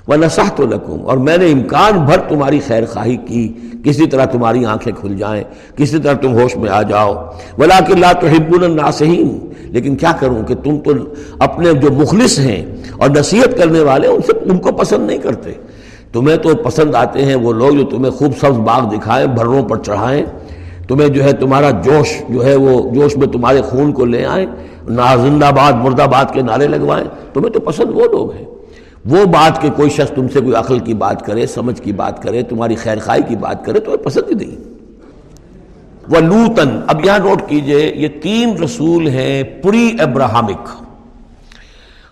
وہ نسح تو اور میں نے امکان بھر تمہاری خیر خواہی کی، کسی طرح تمہاری آنکھیں کھل جائیں، کسی طرح تم ہوش میں آ جاؤ۔ ولا کہ اللہ تو حب الناسین لیکن کیا کروں کہ تم تو اپنے جو مخلص ہیں اور نصیحت کرنے والے ان سے ان کو پسند نہیں کرتے۔ تمہیں تو پسند آتے ہیں وہ لوگ جو تمہیں خوب سبز باغ دکھائیں، بھروں پر چڑھائیں۔ تمہیں جو ہے تمہارا جوش جو ہے وہ جوش میں تمہارے خون کو لے آئیں نہ زندہ آباد مرد آباد کے نعرے لگوائیں۔ تمہیں تو پسند وہ لوگ ہیں۔ وہ بات کہ کوئی شخص تم سے کوئی عقل کی بات کرے، سمجھ کی بات کرے، تمہاری خیر خائی کی بات کرے، تمہیں پسند ہی نہیں۔ وہ لوتن اب یہاں نوٹ کیجیے، یہ تین رسول ہیں پری ابراہمک۔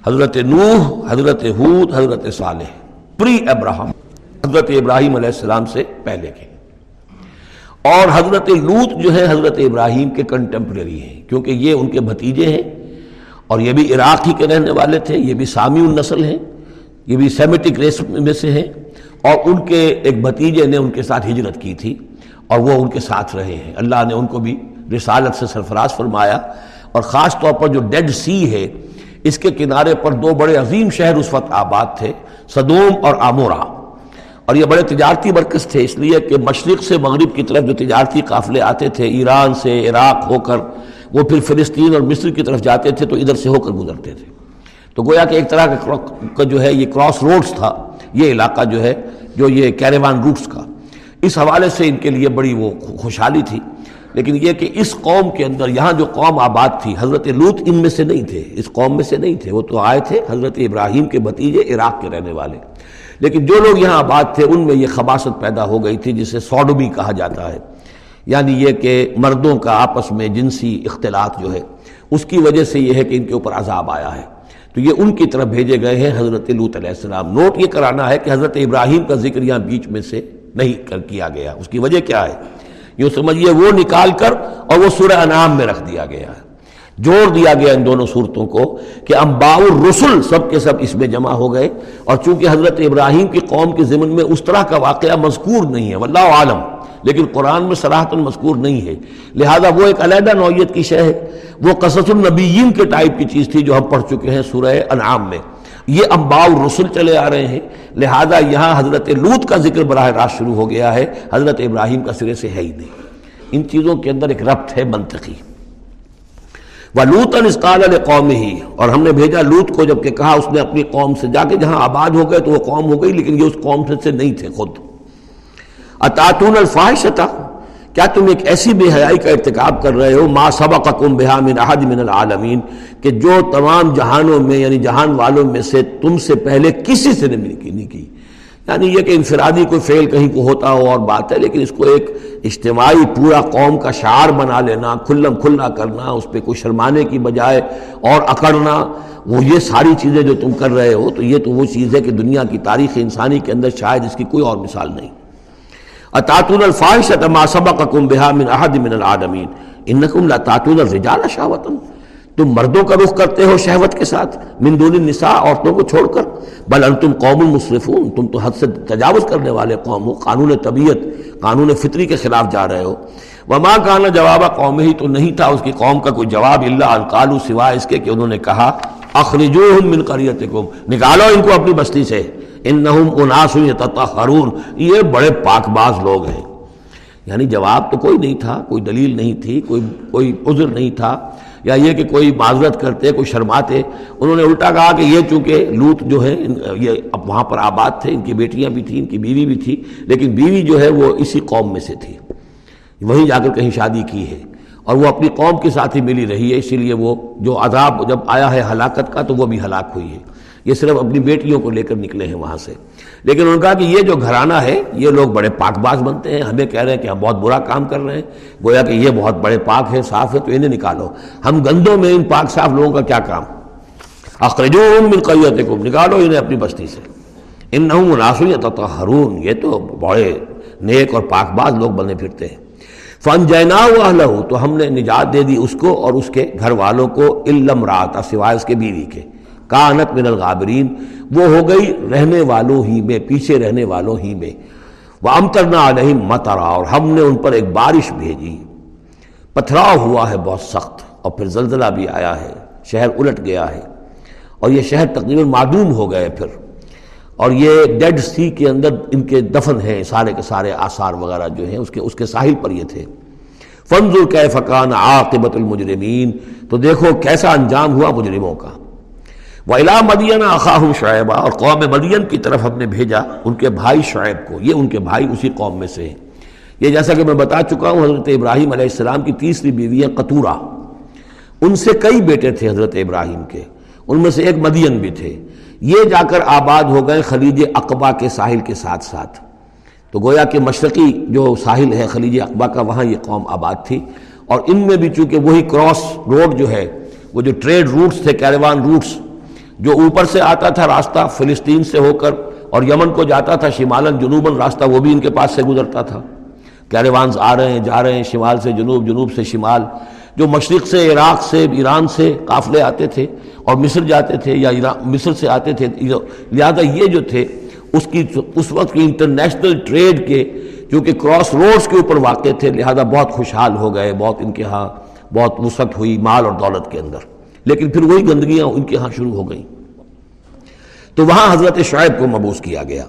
حضرت نوح، حضرت حود حضرت صالح۔ پری ابراہم، حضرت ابراہیم علیہ السلام سے پہلے کے۔ اور حضرت لوت جو ہے حضرت ابراہیم کے کنٹمپریری ہیں، کیونکہ یہ ان کے بھتیجے ہیں۔ اور یہ بھی عراق ہی کے رہنے والے تھے، یہ بھی سامی النسل ہیں۔ یہ بھی سیمیٹک ریس میں سے ہیں اور ان کے ایک بھتیجے نے ان کے ساتھ ہجرت کی تھی اور وہ ان کے ساتھ رہے ہیں۔ اللہ نے ان کو بھی رسالت سے سرفراز فرمایا اور خاص طور پر جو ڈیڈ سی ہے، اس کے کنارے پر دو بڑے عظیم شہر اس وقت آباد تھے، صدوم اور آمورا اور یہ بڑے تجارتی مرکز تھے، اس لیے کہ مشرق سے مغرب کی طرف جو تجارتی قافلے آتے تھے، ایران سے عراق ہو کر وہ پھر فلسطین اور مصر کی طرف جاتے تھے تو ادھر سے ہو کر گزرتے تھے۔ تو گویا کہ ایک طرح کا جو ہے یہ کراس روڈز تھا، یہ علاقہ جو ہے، جو یہ کیریوان روٹس کا۔ اس حوالے سے ان کے لیے بڑی وہ خوشحالی تھی۔ لیکن یہ کہ اس قوم کے اندر یہاں جو قوم آباد تھی، حضرت لوت ان میں سے نہیں تھے۔ اس قوم میں سے نہیں تھے۔ وہ تو آئے تھے حضرت ابراہیم کے بھتیجے عراق کے رہنے والے۔ لیکن جو لوگ یہاں آباد تھے، ان میں یہ خباصت پیدا ہو گئی تھی، جسے سوڈمی کہا جاتا ہے۔ یعنی یہ کہ مردوں کا آپس میں جنسی اختلاط جو ہے، اس کی وجہ سے یہ ہے کہ ان کے اوپر عذاب آیا ہے۔ تو یہ ان کی طرف بھیجے گئے ہیں حضرت لوت علیہ السلام۔ نوٹ یہ کرانا ہے کہ حضرت ابراہیم کا ذکر یہاں بیچ میں سے نہیں کر کیا گیا۔ اس کی وجہ کیا ہے؟ یوں سمجھیے، وہ نکال کر اور وہ سورہ انعام میں رکھ دیا گیا ہے۔ جوڑ دیا گیا ان دونوں صورتوں کو کہ امباؤ الرسل سب کے سب اس میں جمع ہو گئے۔ اور چونکہ حضرت ابراہیم کی قوم کے ضمن میں اس طرح کا واقعہ مذکور نہیں ہے، واللہ عالم۔ لیکن قرآن میں سراہت مذکور نہیں ہے۔ لہذا وہ ایک علیحدہ نوعیت کی شے ہے۔ وہ قصص النبیین کے ٹائپ کی چیز تھی جو ہم پڑھ چکے ہیں سورہ انعام میں۔ یہ امباؤ الرسل چلے آ رہے ہیں۔ لہذا یہاں حضرت لوت کا ذکر براہ راست شروع ہو گیا ہے۔ حضرت ابراہیم کا سرے سے ہے ہی نہیں۔ ان چیزوں کے اندر ایک ربط ہے منطقی۔ وہ اسقال قوم ہی اور ہم نے بھیجا لوت کو جبکہ کہا اس نے اپنی قوم سے جا کے جہاں آباد ہو گئے تو وہ قوم ہو گئی، لیکن یہ اس قوم سے نہیں تھے خود۔ اتاتون الفاحش کیا تم ایک ایسی بے حیائی کا ارتکاب کر رہے ہو؟ ما سبقکم بہا من احد من العالمین، کہ جو تمام جہانوں میں یعنی جہان والوں میں سے تم سے پہلے کسی سے نے نہیں کی۔ یعنی یہ کہ انفرادی کوئی فعل کہیں کو ہوتا ہو، اور بات ہے، لیکن اس کو ایک اجتماعی پورا قوم کا شعار بنا لینا، کھلم کھلا کرنا، اس پہ کوئی شرمانے کی بجائے اور اکڑنا، وہ یہ ساری چیزیں جو تم کر رہے ہو، تو یہ تو وہ چیز ہے کہ دنیا کی تاریخ انسانی کے اندر شاید اس کی کوئی اور مثال نہیں۔ اتاتون الفاحشۃ ما سبقکم بها من احد من العالمین انکم لا تاتون الرجال شهوتا تم مردوں کا رخ کرتے ہو شہوت کے ساتھ، من دون النساء، عورتوں کو چھوڑ کر۔ بل انتم قوم المصرفون تم تو حد سے تجاوز کرنے والے قوم ہو، قانون طبیعت، قانون فطری کے خلاف جا رہے ہو۔ وما کانا جواب قوم ہی تو نہیں تھا، اس کی قوم کا کوئی جواب اللہ القالو سوائے اس کے کہ انہوں نے کہا، اخرجوہم من قریتکم نکالو ان کو اپنی بستی سے۔ انہم اناس یتطہرون، یہ بڑے پاک باز لوگ ہیں۔ یعنی جواب تو کوئی نہیں تھا، کوئی دلیل نہیں تھی، کوئی کوئی عذر نہیں تھا، یا یہ کہ کوئی معذرت کرتے، کوئی شرماتے۔ انہوں نے الٹا کہا کہ یہ چونکہ لوت جو ہے یہ اب وہاں پر آباد تھے، ان کی بیٹیاں بھی تھیں، ان کی بیوی بھی تھی، لیکن بیوی جو ہے وہ اسی قوم میں سے تھی۔ وہیں جا کر کہیں شادی کی ہے۔ اور وہ اپنی قوم کے ساتھ ہی ملی رہی ہے، اسی لیے وہ جو عذاب جب آیا ہے ہلاکت کا، تو وہ بھی ہلاک ہوئی ہے۔ یہ صرف اپنی بیٹیوں کو لے کر نکلے ہیں وہاں سے۔ لیکن انہوں نے کہا کہ یہ جو گھرانہ ہے، یہ لوگ بڑے پاک باز بنتے ہیں۔ ہمیں کہہ رہے ہیں کہ ہم بہت برا کام کر رہے ہیں۔ گویا کہ یہ بہت بڑے پاک ہے صاف ہے تو انہیں نکالو۔ ہم گندوں میں ان پاک صاف لوگوں کا کیا کام؟ اخرجوم من قیتکم نکالو انہیں اپنی بستی سے۔ ان نہ مناسب یہ یہ تو بڑے نیک اور پاک باز لوگ بنے پھرتے ہیں۔ فن جینا ہوا تو ہم نے نجات دے دی اس کو اور اس کے گھر والوں کو علم رات سوائے اس کے بیوی کے۔ کانت من الغابرین، وہ ہو گئی رہنے والوں ہی میں، پیچھے رہنے والوں ہی میں۔ وہ امترنا علیہم مترا اور ہم نے ان پر ایک بارش بھیجی۔ پتھراؤ ہوا ہے بہت سخت، اور پھر زلزلہ بھی آیا ہے، شہر الٹ گیا ہے۔ اور یہ شہر تقریباً معدوم ہو گئے پھر۔ اور یہ ڈیڈ سی کے اندر ان کے دفن ہیں، سارے کے سارے آثار وغیرہ جو ہیں، اس کے اس کے ساحل پر یہ تھے۔ فنزل کی فقان عاقبت المجرمین تو دیکھو کیسا انجام ہوا مجرموں کا۔ وہ الا مدین اخاہم شعیبہ اور قوم مدین کی طرف ہم نے بھیجا ان کے بھائی شعیب کو۔ یہ ان کے بھائی اسی قوم میں سے ہیں۔ یہ جیسا کہ میں بتا چکا ہوں، حضرت ابراہیم علیہ السلام کی تیسری بیوی ہے قطورہ۔ ان سے کئی بیٹے تھے حضرت ابراہیم کے۔ ان میں سے ایک مدین بھی تھے۔ یہ جا کر آباد ہو گئے خلیج اقبا کے ساحل کے ساتھ ساتھ۔ تو گویا کہ مشرقی جو ساحل ہے، خلیج اقبا کا، وہاں یہ قوم آباد تھی۔ اور ان میں بھی چونکہ وہی کراس روڈ جو ہے، وہ جو ٹریڈ روٹس تھے، کیروان روٹس جو اوپر سے آتا تھا راستہ فلسطین سے ہو کر اور یمن کو جاتا تھا شمالن جنوباً، راستہ وہ بھی ان کے پاس سے گزرتا تھا۔ کیروانز آ رہے ہیں، جا رہے ہیں شمال سے جنوب جنوب سے شمال۔ جو مشرق سے، عراق سے، ایران سے قافلے آتے تھے اور مصر جاتے تھے یا مصر سے آتے تھے۔ لہذا یہ جو تھے، اس کی، اس وقت کی انٹرنیشنل ٹریڈ کے کیونکہ کراس روڈز کے اوپر واقع تھے، لہذا بہت خوشحال ہو گئے، بہت ان کے ہاں بہت وسعت ہوئی مال اور دولت کے اندر۔ لیکن پھر وہی گندگیاں ان کے ہاں شروع ہو گئیں۔ تو وہاں حضرت شعیب کو مبوس کیا گیا۔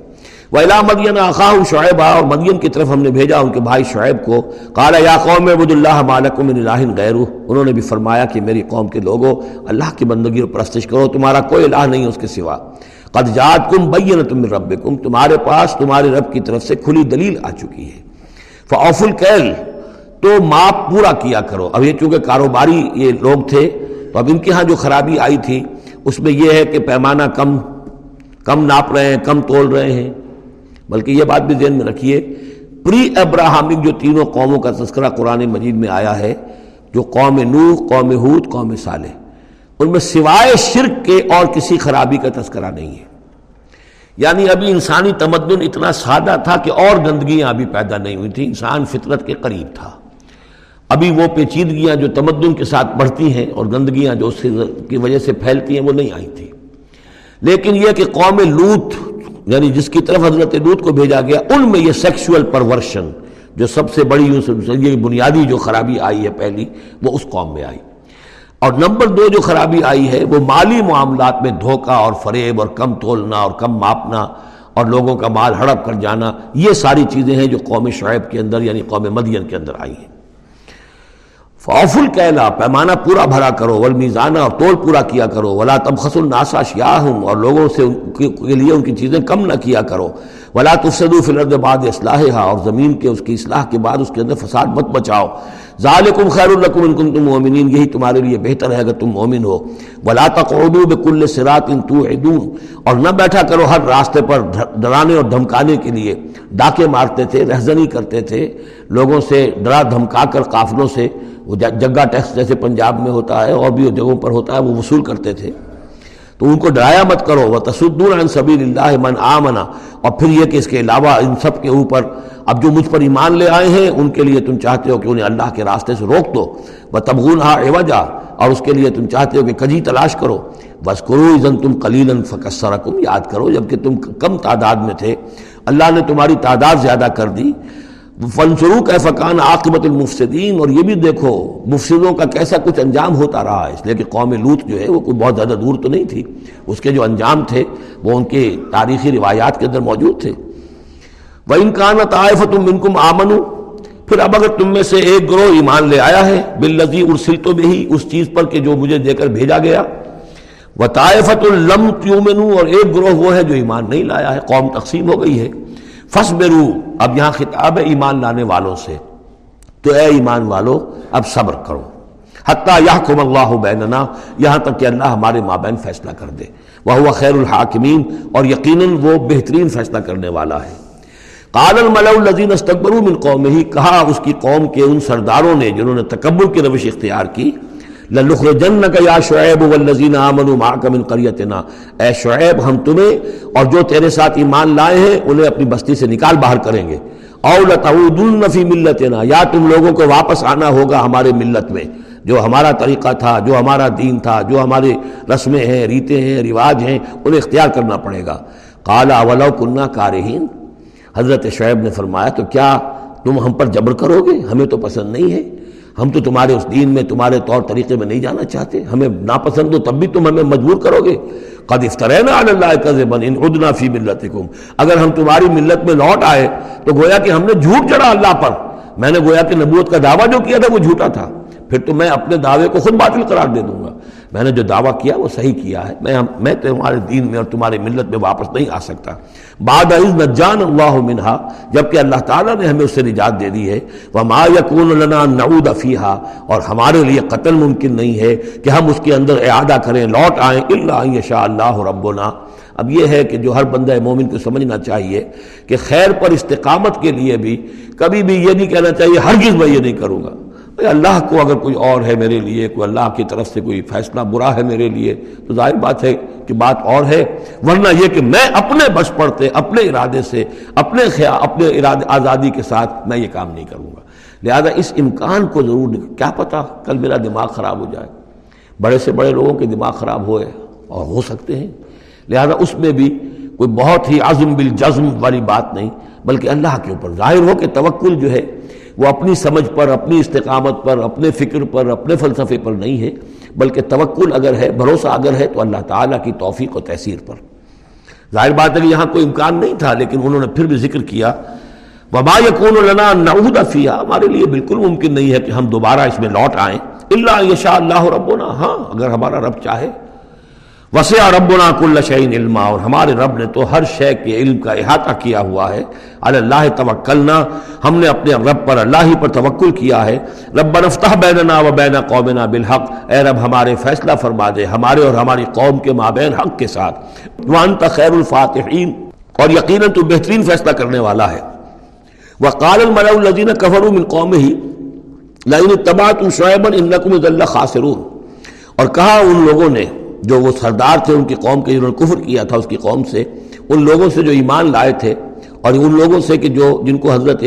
وَإِلَا مَدْيَنَ أَخَاهُمْ شُعَيْبًا، اور مدین کی طرف ہم نے بھیجا ان کے بھائی شعیب کو۔ قَالَ يَا قَوْمِ عَبُدُ اللَّهَ مَا لَكُم مِّنْ إِلَٰهٍ غَيْرُهُ۔ انہوں نے بھی فرمایا کہ میری قوم کے لوگوں، اللہ کی بندگی اور پرستش کرو، تمہارا کوئی الہ نہیں اس کے سوا۔ قَدْ جَاءَتْكُمْ بَيِّنَةٌ مِّن رَبِّكُمْ، تمہارے پاس تمہارے رب کی طرف سے کھلی دلیل آ چکی ہے۔ فَأَوْفُوا الْكَيْلَ، تو ماپ پورا کیا کرو۔ اب یہ چونکہ کاروباری یہ لوگ تھے تو اب ان کے ہاں جو خرابی آئی تھی، اس میں یہ ہے کہ پیمانہ کم کم ناپ رہے ہیں، کم تول رہے ہیں۔ بلکہ یہ بات بھی ذہن میں رکھیے، پری ابراہمک جو تینوں قوموں کا تذکرہ قرآن مجید میں آیا ہے، جو قوم نوح، قوم حود قوم صالح، ان میں سوائے شرک کے اور کسی خرابی کا تذکرہ نہیں ہے۔ یعنی ابھی انسانی تمدن اتنا سادہ تھا کہ اور گندگیاں ابھی پیدا نہیں ہوئی تھیں، انسان فطرت کے قریب تھا۔ ابھی وہ پیچیدگیاں جو تمدن کے ساتھ بڑھتی ہیں اور گندگیاں جو اس کی وجہ سے پھیلتی ہیں وہ نہیں آئی تھیں لیکن یہ کہ قوم لوت یعنی جس کی طرف حضرت لوت کو بھیجا گیا، ان میں یہ سیکشول پرورشن جو سب سے بڑی یہ بنیادی جو خرابی آئی ہے پہلی، وہ اس قوم میں آئی۔ اور نمبر دو جو خرابی آئی ہے، وہ مالی معاملات میں دھوکہ اور فریب اور کم تولنا اور کم ماپنا اور لوگوں کا مال ہڑپ کر جانا، یہ ساری چیزیں ہیں جو قوم شعیب کے اندر یعنی قوم مدین کے اندر آئی ہیں۔ فوفل کہلا پیمانہ پورا بھرا کرو، والمیزانہ اور تول پورا کیا کرو، ولا تبخس الناسا شیاہم اور لوگوں سے کے لیے ان کی چیزیں کم نہ کیا کرو۔ ولا تفسدوا فی الارض بعد اصلاحها اور زمین کے اس کی اصلاح کے بعد اس کے اندر فساد مت بچاؤ ذالکم خیر لکم ان کنتم مؤمنین یہی تمہارے لیے بہتر ہے اگر تم مومن ہو۔ ولا تقعدوا بكل صراط توعدون، اور نہ بیٹھا کرو ہر راستے پر ڈرانے اور دھمکانے کے لیے۔ ڈاکے مارتے تھے، رہزنی کرتے تھے، لوگوں سے ڈرا دھمکا کر قافلوں سے۔ وہ جگہ ٹیکس جیسے پنجاب میں ہوتا ہے اور بھی جگہوں پر ہوتا ہے، وہ وصول کرتے تھے۔ تو ان کو ڈرایا مت کرو وہ تصدون سبیل اللہ من آمنا اور پھر یہ کہ اس کے علاوہ ان سب کے اوپر اب جو مجھ پر ایمان لے آئے ہیں، ان کے لیے تم چاہتے ہو کہ انہیں اللہ کے راستے سے روک دو۔ وہ تبغون ہا ایوجا اور اس کے لیے تم چاہتے ہو کہ کجی تلاش کرو۔ بس کرو ازن تم کلیل فکسرکم یاد کرو جبکہ تم کم تعداد میں تھے۔ اللہ نے تمہاری تعداد زیادہ کر دی۔ فنسرو کا فقان عاقبت المفسدین اور یہ بھی دیکھو، مفسدوں کا کیسا کچھ انجام ہوتا رہا ہے؟ اس لیے کہ قوم لوت جو ہے، وہ کوئی بہت زیادہ دور تو نہیں تھی۔ اس کے جو انجام تھے، وہ ان کے تاریخی روایات کے اندر موجود تھے۔ وہ انکان طائف تم ان کم آمن پھر اب اگر تم میں سے ایک گروہ ایمان لے آیا ہے بالذی ارسل تو بھی اس چیز پر کہ جو مجھے دے کر بھیجا گیا۔ وہ طائفت الم کیوں اور ایک گروہ وہ ہے جو ایمان نہیں لایا ہے، قوم تقسیم ہو گئی ہے۔ فس اب یہاں خطاب ہے ایمان لانے والوں سے۔ تو اے ایمان والو، اب صبر کرو۔ حتیٰ یا اللہ بیننا، یہاں تک کہ اللہ ہمارے مابین فیصلہ کر دے۔ وہ خیر الحاکمین، اور یقیناً وہ بہترین فیصلہ کرنے والا ہے۔ قال الملع الذين استكبروا من قومه کہا اس کی قوم کے ان سرداروں نے جنہوں نے تکبر کی روش اختیار کی لنخرجنک یا شعیب والذین آمنوا معك من قریتنا اے شعیب ہم تمہیں اور جو تیرے ساتھ ایمان لائے ہیں، انہیں اپنی بستی سے نکال باہر کریں گے۔ اولطنفی ملت نا یا تم لوگوں کو واپس آنا ہوگا ہمارے ملت میں، جو ہمارا طریقہ تھا، جو ہمارا دین تھا، جو ہمارے رسمیں ہیں، ریتیں ہیں، رواج ہیں، انہیں اختیار کرنا پڑے گا۔ کالا اولو کنہ کارہین حضرت شعیب نے فرمایا، تو کیا تم ہم پر جبر کرو گے؟ ہمیں تو پسند نہیں ہے۔ ہم تو تمہارے اس دین میں، تمہارے طور طریقے میں نہیں جانا چاہتے۔ ہمیں ناپسند ہو، تب بھی تم ہمیں مجبور کرو گے۔ قد افترینا علی اللہ کذبا ان عدنا فی ملتکم اگر ہم تمہاری ملت میں لوٹ آئے تو گویا کہ ہم نے جھوٹ چڑھا اللہ پر۔ میں نے گویا کہ نبوت کا دعویٰ جو کیا تھا وہ جھوٹا تھا۔ پھر تو میں اپنے دعوے کو خود باطل قرار دے دوں گا۔ میں نے جو دعویٰ کیا وہ صحیح کیا ہے۔ میں میں تمہارے دین میں اور تمہاری ملت میں واپس نہیں آ سکتا۔ بعد عز نجان اللہ منہا جبکہ اللہ تعالیٰ نے ہمیں اس سے نجات دے دی ہے۔ وہ ما یقون لنا نعود فیحا اور ہمارے لیے قتل ممکن نہیں ہے کہ ہم اس کے اندر اعادہ کریں۔ لوٹ آئیں اللہ شاء اللہ ربنا۔ اب یہ ہے کہ جو ہر بندہ مومن کو سمجھنا چاہیے کہ خیر پر استقامت کے لیے بھی کبھی بھی یہ نہیں کہنا چاہیے ہرگز میں یہ نہیں کروں گا۔ اللہ کو اگر کوئی اور ہے میرے لیے، کوئی اللہ کی طرف سے کوئی فیصلہ برا ہے میرے لیے، تو ظاہر بات ہے کہ بات اور ہے۔ ورنہ یہ کہ میں اپنے بس پڑتے اپنے ارادے سے، اپنے خیال، اپنے ارادے، آزادی کے ساتھ میں یہ کام نہیں کروں گا۔ لہذا اس امکان کو ضرور کیا پتا کل میرا دماغ خراب ہو جائے۔ بڑے سے بڑے لوگوں کے دماغ خراب ہوئے اور ہو سکتے ہیں۔ لہذا اس میں بھی کوئی بہت ہی عزم بالجزم والی بات نہیں، بلکہ اللہ کے اوپر ظاہر ہو کہ توکل جو ہے وہ اپنی سمجھ پر، اپنی استقامت پر، اپنے فکر پر، اپنے فلسفے پر نہیں ہے، بلکہ توکل اگر ہے، بھروسہ اگر ہے، تو اللہ تعالیٰ کی توفیق و تحصیر پر۔ ظاہر بات ہے کہ یہاں کوئی امکان نہیں تھا، لیکن انہوں نے پھر بھی ذکر کیا وبا یقون لنا نعود فیہ ہمارے لیے بالکل ممکن نہیں ہے کہ ہم دوبارہ اس میں لوٹ آئیں۔ اللہ یشاء اللہ ربنا۔ ہاں اگر ہمارا رب چاہے۔ وسیع ربنا کل شعین علما، اور ہمارے رب نے تو ہر شے کے علم کا احاطہ کیا ہوا ہے۔ اللہ توکلنا، ہم نے اپنے رب پر، اللہ ہی پر توکل کیا ہے۔ رب نفتح بیننا و بین قومنا بالحق۔ اے رب، ہمارے فیصلہ فرما دے، ہمارے اور ہماری قوم کے مابین حق کے ساتھ۔ وانت خیر الفاتحین، اور یقیناً تو بہترین فیصلہ کرنے والا ہے۔ وقال الملأ الذين كفروا من قومه لئن اتبعتم شعيبا انكم اذا خاسرون۔ اور کہا ان لوگوں نے جو وہ سردار تھے، ان کی قوم کے جنہوں نے کفر کیا تھا، اس کی قوم سے، ان لوگوں سے جو ایمان لائے تھے اور ان لوگوں سے کہ جو، جن کو حضرت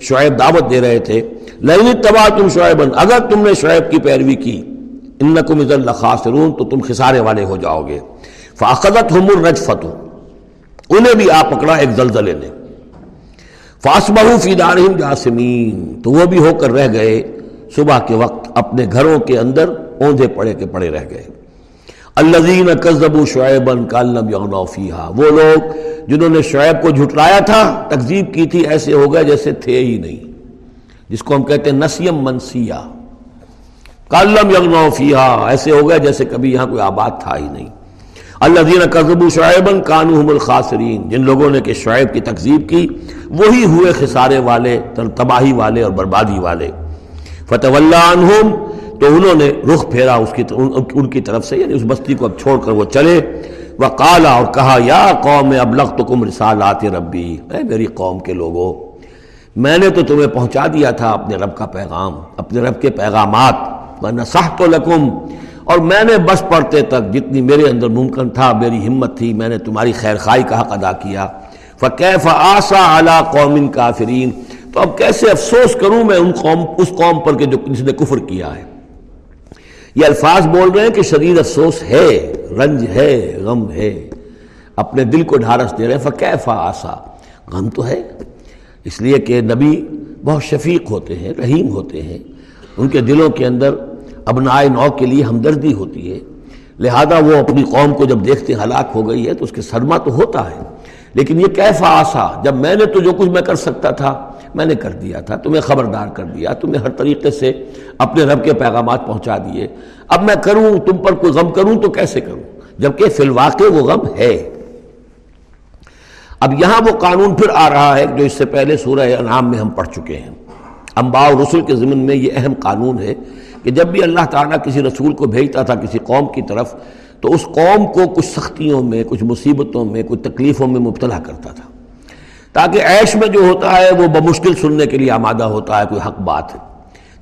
شعیب دعوت دے رہے تھے لین تباہ تم شعیب اگر تم نے شعیب کی پیروی کی ان نقم خاصرون تو تم خسارے والے ہو جاؤ گے۔ فاقت ہم الرجفت انہیں بھی آپ پکڑا ایک زلزلے نے۔ فاسبہ فی دارہم جاسمین، تو وہ بھی ہو کر رہ گئے۔ صبح کے وقت اپنے گھروں کے اندر اوندھے پڑے کے پڑے رہ گئے۔ الزین کزب شعیبن کالم یغنا فیہا۔ وہ لوگ جنہوں نے شعیب کو جھٹلایا تھا، تکذیب کی تھی، ایسے ہو گئے جیسے تھے ہی نہیں۔ جس کو ہم کہتے ہیں نسیم منسیہ۔ کالم یغنا فیہا۔ ایسے ہو گئے جیسے کبھی یہاں کوئی آباد تھا ہی نہیں۔ اللہ دین قزب شعیبن کانوہم الخاسرین۔ جن لوگوں نے کہ شعیب کی تکذیب کی، وہی ہوئے خسارے والے، تباہی والے اور بربادی والے۔ فتح اللہ عنہم تو انہوں نے رخ پھیرا اس کی ان کی طرف سے یعنی اس بستی کو اب چھوڑ کر وہ چلے۔ وہ کالا اور کہا، یا قوم اب تو کم رسالات ربی۔ اے میری قوم کے لوگوں میں نے تو تمہیں پہنچا دیا تھا اپنے رب کا پیغام، اپنے رب کے پیغامات۔ میں نسح تو لکم اور میں نے بس پڑھتے تک جتنی میرے اندر ممکن تھا، میری ہمت تھی، میں نے تمہاری خیر خائی کا حق ادا کیا۔ فقیف آسا اعلیٰ قوم کافرین تو اب کیسے افسوس کروں میں ان قوم اس قوم پر کہ جو جس نے کفر کیا ہے؟ یہ الفاظ بول رہے ہیں کہ شدید افسوس ہے، رنج ہے، غم ہے۔ اپنے دل کو ڈھارس دے رہے ہیں فقیفہ آسا۔ غم تو ہے۔ اس لیے کہ نبی بہت شفیق ہوتے ہیں، رحیم ہوتے ہیں۔ ان کے دلوں کے اندر ابنائے نو کے لیے ہمدردی ہوتی ہے۔ لہذا وہ اپنی قوم کو جب دیکھتے ہلاک ہو گئی ہے تو اس کے صدمہ تو ہوتا ہے۔ لیکن یہ کیفا آسا، جب میں نے تو جو کچھ میں کر سکتا تھا میں نے کر دیا تھا، تمہیں خبردار کر دیا، تمہیں ہر طریقے سے اپنے رب کے پیغامات پہنچا دیے۔ اب میں کروں، تم پر کوئی غم کروں تو کیسے کروں؟ جبکہ فی الواقع وہ غم ہے۔ اب یہاں وہ قانون پھر آ رہا ہے جو اس سے پہلے سورہ انعام میں ہم پڑھ چکے ہیں۔ امبا و رسول کے ضمن میں یہ اہم قانون ہے کہ جب بھی اللہ تعالیٰ کسی رسول کو بھیجتا تھا کسی قوم کی طرف، تو اس قوم کو کچھ سختیوں میں، کچھ مصیبتوں میں، کچھ تکلیفوں میں مبتلا کرتا تھا۔ تاکہ عیش میں جو ہوتا ہے وہ بمشکل سننے کے لیے آمادہ ہوتا ہے، کوئی حق بات ہے۔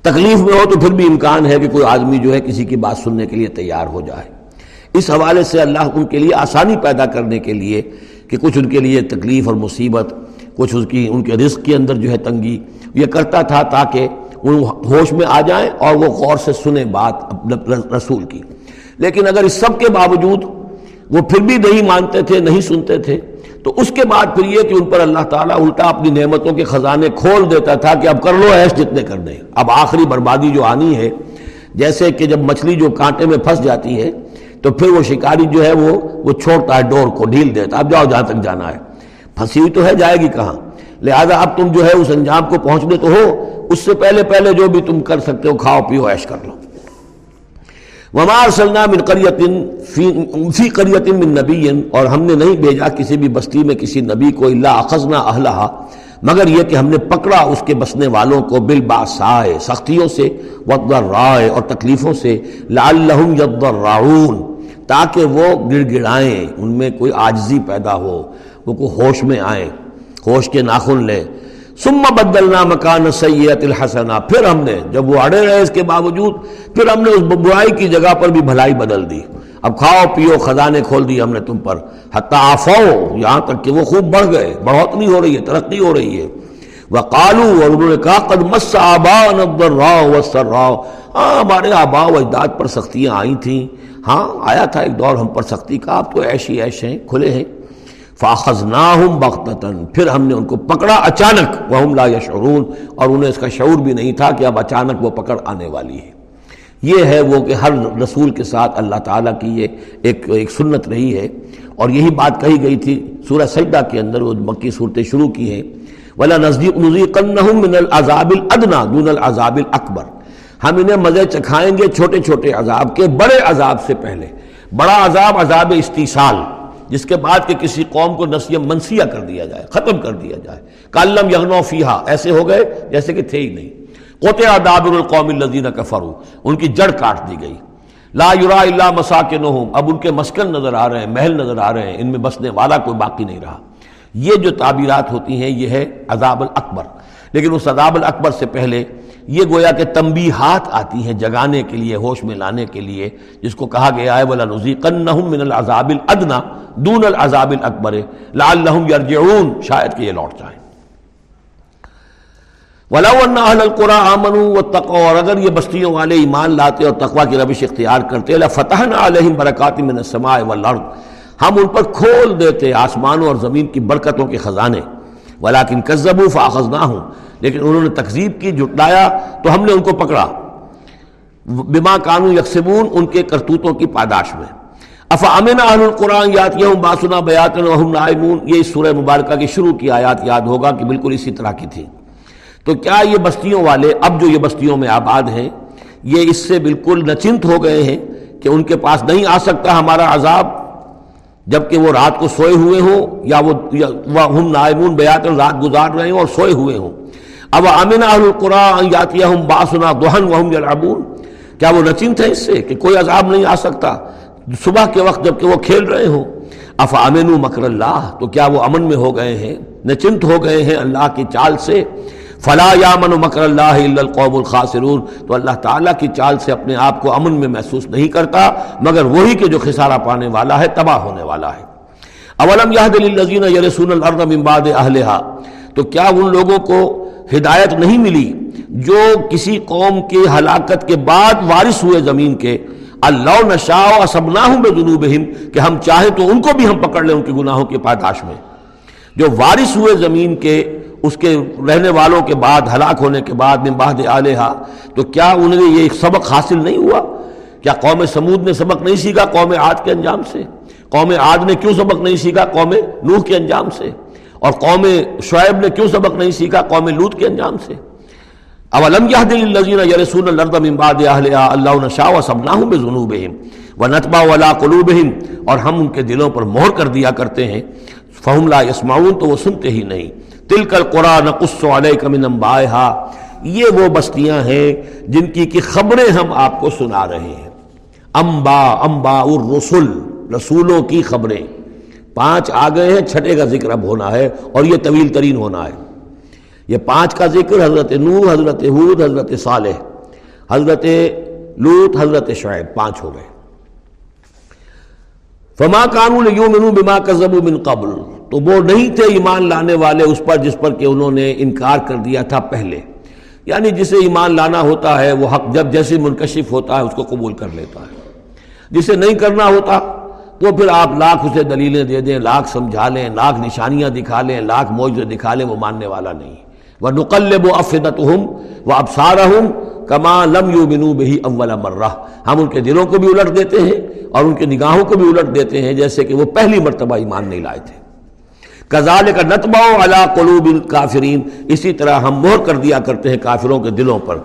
تکلیف میں ہو تو پھر بھی امکان ہے کہ کوئی آدمی جو ہے کسی کی بات سننے کے لیے تیار ہو جائے۔ اس حوالے سے اللہ ان کے لیے آسانی پیدا کرنے کے لیے کہ کچھ ان کے لیے تکلیف اور مصیبت، کچھ اس کی، ان کے رزق کے اندر جو ہے تنگی یہ کرتا تھا تاکہ ان ہوش میں آ جائیں اور وہ غور سے سنیں بات رسول کی۔ لیکن اگر اس سب کے باوجود وہ پھر بھی نہیں مانتے تھے، نہیں سنتے تھے تو اس کے بعد پھر یہ کہ ان پر اللہ تعالیٰ الٹا اپنی نعمتوں کے خزانے کھول دیتا تھا کہ اب کر لو ایش جتنے کر دیں۔ اب آخری بربادی جو آنی ہے، جیسے کہ جب مچھلی جو کانٹے میں پھنس جاتی ہے، تو پھر وہ شکاری جو ہے وہ وہ چھوڑتا ہے ڈور کو، ڈھیل دیتا اب جاؤ جہاں تک جانا ہے۔ پھنسی ہوئی تو ہے، جائے گی کہاں؟ لہذا اب تم جو ہے اس انجام کو پہنچنے تو ہو۔ اس سے پہلے پہلے جو بھی تم کر سکتے ہو، کھاؤ، پیو ایش کر لو۔ ومار سلنا من قریتن فی قریتن من نبی اور ہم نے نہیں بھیجا کسی بھی بستی میں کسی نبی کو اللہ اخذنا اہلہا مگر یہ کہ ہم نے پکڑا اس کے بسنے والوں کو بالباسائے، سختیوں سے رائے اور تکلیفوں سے۔ لعلہم یضرعون تاکہ وہ گڑ گڑائیں ان میں کوئی آجزی پیدا ہو، وہ کوئی ہوش میں آئیں، ہوش کے ناخن لیں۔ ثم بدلنا مکان سیئت الحسنہ۔ پھر ہم نے جب وہ اڑے رہے اس کے باوجود، پھر ہم نے اس برائی کی جگہ پر بھی بھلائی بدل دی۔ اب کھاؤ، پیو، خزانے کھول دی ہم نے تم پر۔ حتیٰ آفو یہاں تک کہ وہ خوب بڑھ گئے۔ بڑھوت نہیں ہو رہی ہے، ترقی ہو رہی ہے۔ وہ کالو اور انہوں نے کہا، قد مس آبا نبر راؤ و سر راؤ ہاں ہمارے آبا و اجداد پر سختیاں آئی تھیں۔ ہاں آیا تھا ایک دور ہم پر سختی کا۔ اب تو ایشی ایش ہیں، کھلے ہیں۔ فاخذ نہ پھر ہم نے ان کو پکڑا اچانک۔ وہ لا یشعرون اور انہیں اس کا شعور بھی نہیں تھا کہ اب اچانک وہ پکڑ آنے والی ہے۔ یہ ہے وہ کہ ہر رسول کے ساتھ اللہ تعالیٰ کی یہ ایک ایک سنت رہی ہے۔ اور یہی بات کہی گئی تھی سورہ سجدہ کے اندر، وہ مکی صورتیں شروع کی ہیں۔ ولا نزدیک من العذاب الادنا دون العذاب الاکبر ہم انہیں مزے چکھائیں گے چھوٹے چھوٹے عذاب کے بڑے عذاب سے پہلے۔ بڑا عذاب عذاب استیصال۔ جس کے بعد کہ کسی قوم کو نسیم منسیہ کر دیا جائے، ختم کر دیا جائے۔ کالم یغنو فیہا، ایسے ہو گئے جیسے کہ تھے ہی نہیں۔ قطع دابر القوم الذین کفروا، ان کی جڑ کاٹ دی گئی۔ لا یرا الا مساکنہم، اب ان کے مسکن نظر آ رہے ہیں، محل نظر آ رہے ہیں، ان میں بسنے والا کوئی باقی نہیں رہا۔ یہ جو تعبیرات ہوتی ہیں، یہ ہے عذاب الاکبر۔ لیکن اس عذاب الاکبر سے پہلے یہ گویا کہ تنبیہات آتی ہیں جگانے کے لیے، ہوش میں لانے کے لیے، جس کو کہا گیا ہے ولا نذیقنہم من العذاب الادنا دون العذاب الاکبر لعلہم یرجعون شاید کہ یہ لوٹ جائیں۔ ولو ان اهل القرى امنوا واتقوا اور اگر یہ بستیوں والے ایمان لاتے اور تقوی کی روش اختیار کرتے، لفتحنا علیہم برکات من السماء والارض ہم ان پر کھول دیتے آسمانوں اور زمین کی برکتوں کے خزانے۔ ولكن كذبوا فاخذناهم لیکن انہوں نے تکذیب کی، جھٹلایا، تو ہم نے ان کو پکڑا۔ بما کانوا یکسبون، ان کے کرتوتوں کی پاداش میں۔ افا امن اہل القرآن یاد یہ باسنا بیاتن وهم نائمون، یہ اس سورہ مبارکہ کی شروع کی آیات یاد ہوگا کہ بالکل اسی طرح کی تھی۔ تو کیا یہ بستیوں والے، اب جو یہ بستیوں میں آباد ہیں، یہ اس سے بالکل نچنت ہو گئے ہیں کہ ان کے پاس نہیں آ سکتا ہمارا عذاب؟ جبکہ وہ رات کو سوئے ہوئے ہوں یا وہ ہم نائمون بیات رات گزار رہے ہوں اور سوئے ہوئے ہوں۔ اب امن القرآن یاتیہ ہم باسنا دوہن وہم یلعبون۔ کیا وہ نچنت ہے اس سے کہ کوئی عذاب نہیں آ سکتا صبح کے وقت جبکہ وہ کھیل رہے ہوں؟ اف امن مکر اللہ، تو کیا وہ امن میں ہو گئے ہیں؟ نچنت ہو گئے ہیں اللہ کی چال سے۔ فلا یا من مکر اللہ القوم الخاسرون تو اللہ تعالیٰ کی چال سے اپنے آپ کو امن میں محسوس نہیں کرتا، مگر وہی کہ جو خسارہ پانے والا ہے، تباہ ہونے والا ہے۔ اولم للذین یرسون الارض من بعد اہلہا۔ تو کیا ان لوگوں کو ہدایت نہیں ملی جو کسی قوم کی ہلاکت کے بعد وارث ہوئے زمین کے؟ اللہ نشاء اسبناہم بذنوبہم، کہ ہم چاہیں تو ان کو بھی ہم پکڑ لیں ان کے گناہوں کے پاداش میں۔ جو وارث ہوئے زمین کے اس کے رہنے والوں کے بعد، ہلاک ہونے کے بعد میں بعد علیہ تو کیا انہیں یہ سبق حاصل نہیں ہوا؟ کیا قوم سمود نے سبق نہیں سیکھا قوم عاد کے انجام سے؟ قوم عاد نے کیوں سبق نہیں سیکھا قوم نوح کے انجام سے؟ اور قوم شعیب نے کیوں سبق نہیں سیکھا قوم لوت کے انجام سے؟ اولم الذین یرسون الارض من بعد اہلها اللہ نشاء وسبناهم بذنوبہم ونتبع ولا قلوبہم، اور ہم ان کے دلوں پر مہر کر دیا کرتے ہیں، فہم لا یسمعون تو وہ سنتے ہی نہیں۔ تل کر قرآن یہ وہ بستیاں ہیں جن کی کی خبریں ہم آپ کو سنا رہے ہیں۔ امبا امبا الرسل، رسولوں کی خبریں۔ پانچ آ گئے ہیں، چھٹے کا ذکر اب ہونا ہے اور یہ طویل ترین ہونا ہے۔ یہ پانچ کا ذکر حضرت نور حضرت حود حضرت صالح، حضرت لوت حضرت شعیب، پانچ ہو گئے۔ فما قانون یوں منو بما کا من قبل۔ تو وہ نہیں تھے ایمان لانے والے اس پر جس پر کہ انہوں نے انکار کر دیا تھا پہلے۔ یعنی جسے ایمان لانا ہوتا ہے، وہ حق جب جیسے منکشف ہوتا ہے، اس کو قبول کر لیتا ہے۔ جسے نہیں کرنا ہوتا، تو پھر آپ لاکھ اسے دلیلیں دے دیں، لاکھ سمجھا لیں، لاکھ نشانیاں دکھا لیں، لاکھ موجود دکھا لیں، وہ ماننے والا نہیں۔ وہ نقلب و افدت ہوں وہ ابسارہ ہوں کما لم یو بنو بہی اول مرہ ہم ان کے دلوں کو بھی الٹ دیتے ہیں اور ان کے نگاہوں کو بھی الٹ دیتے ہیں، جیسے کہ وہ پہلی مرتبہ ایمان نہیں لائے تھے۔ کزال کا نتبا علا قلوب الکافرین۔ اسی طرح ہم مہر کر دیا کرتے ہیں کافروں کے دلوں پر۔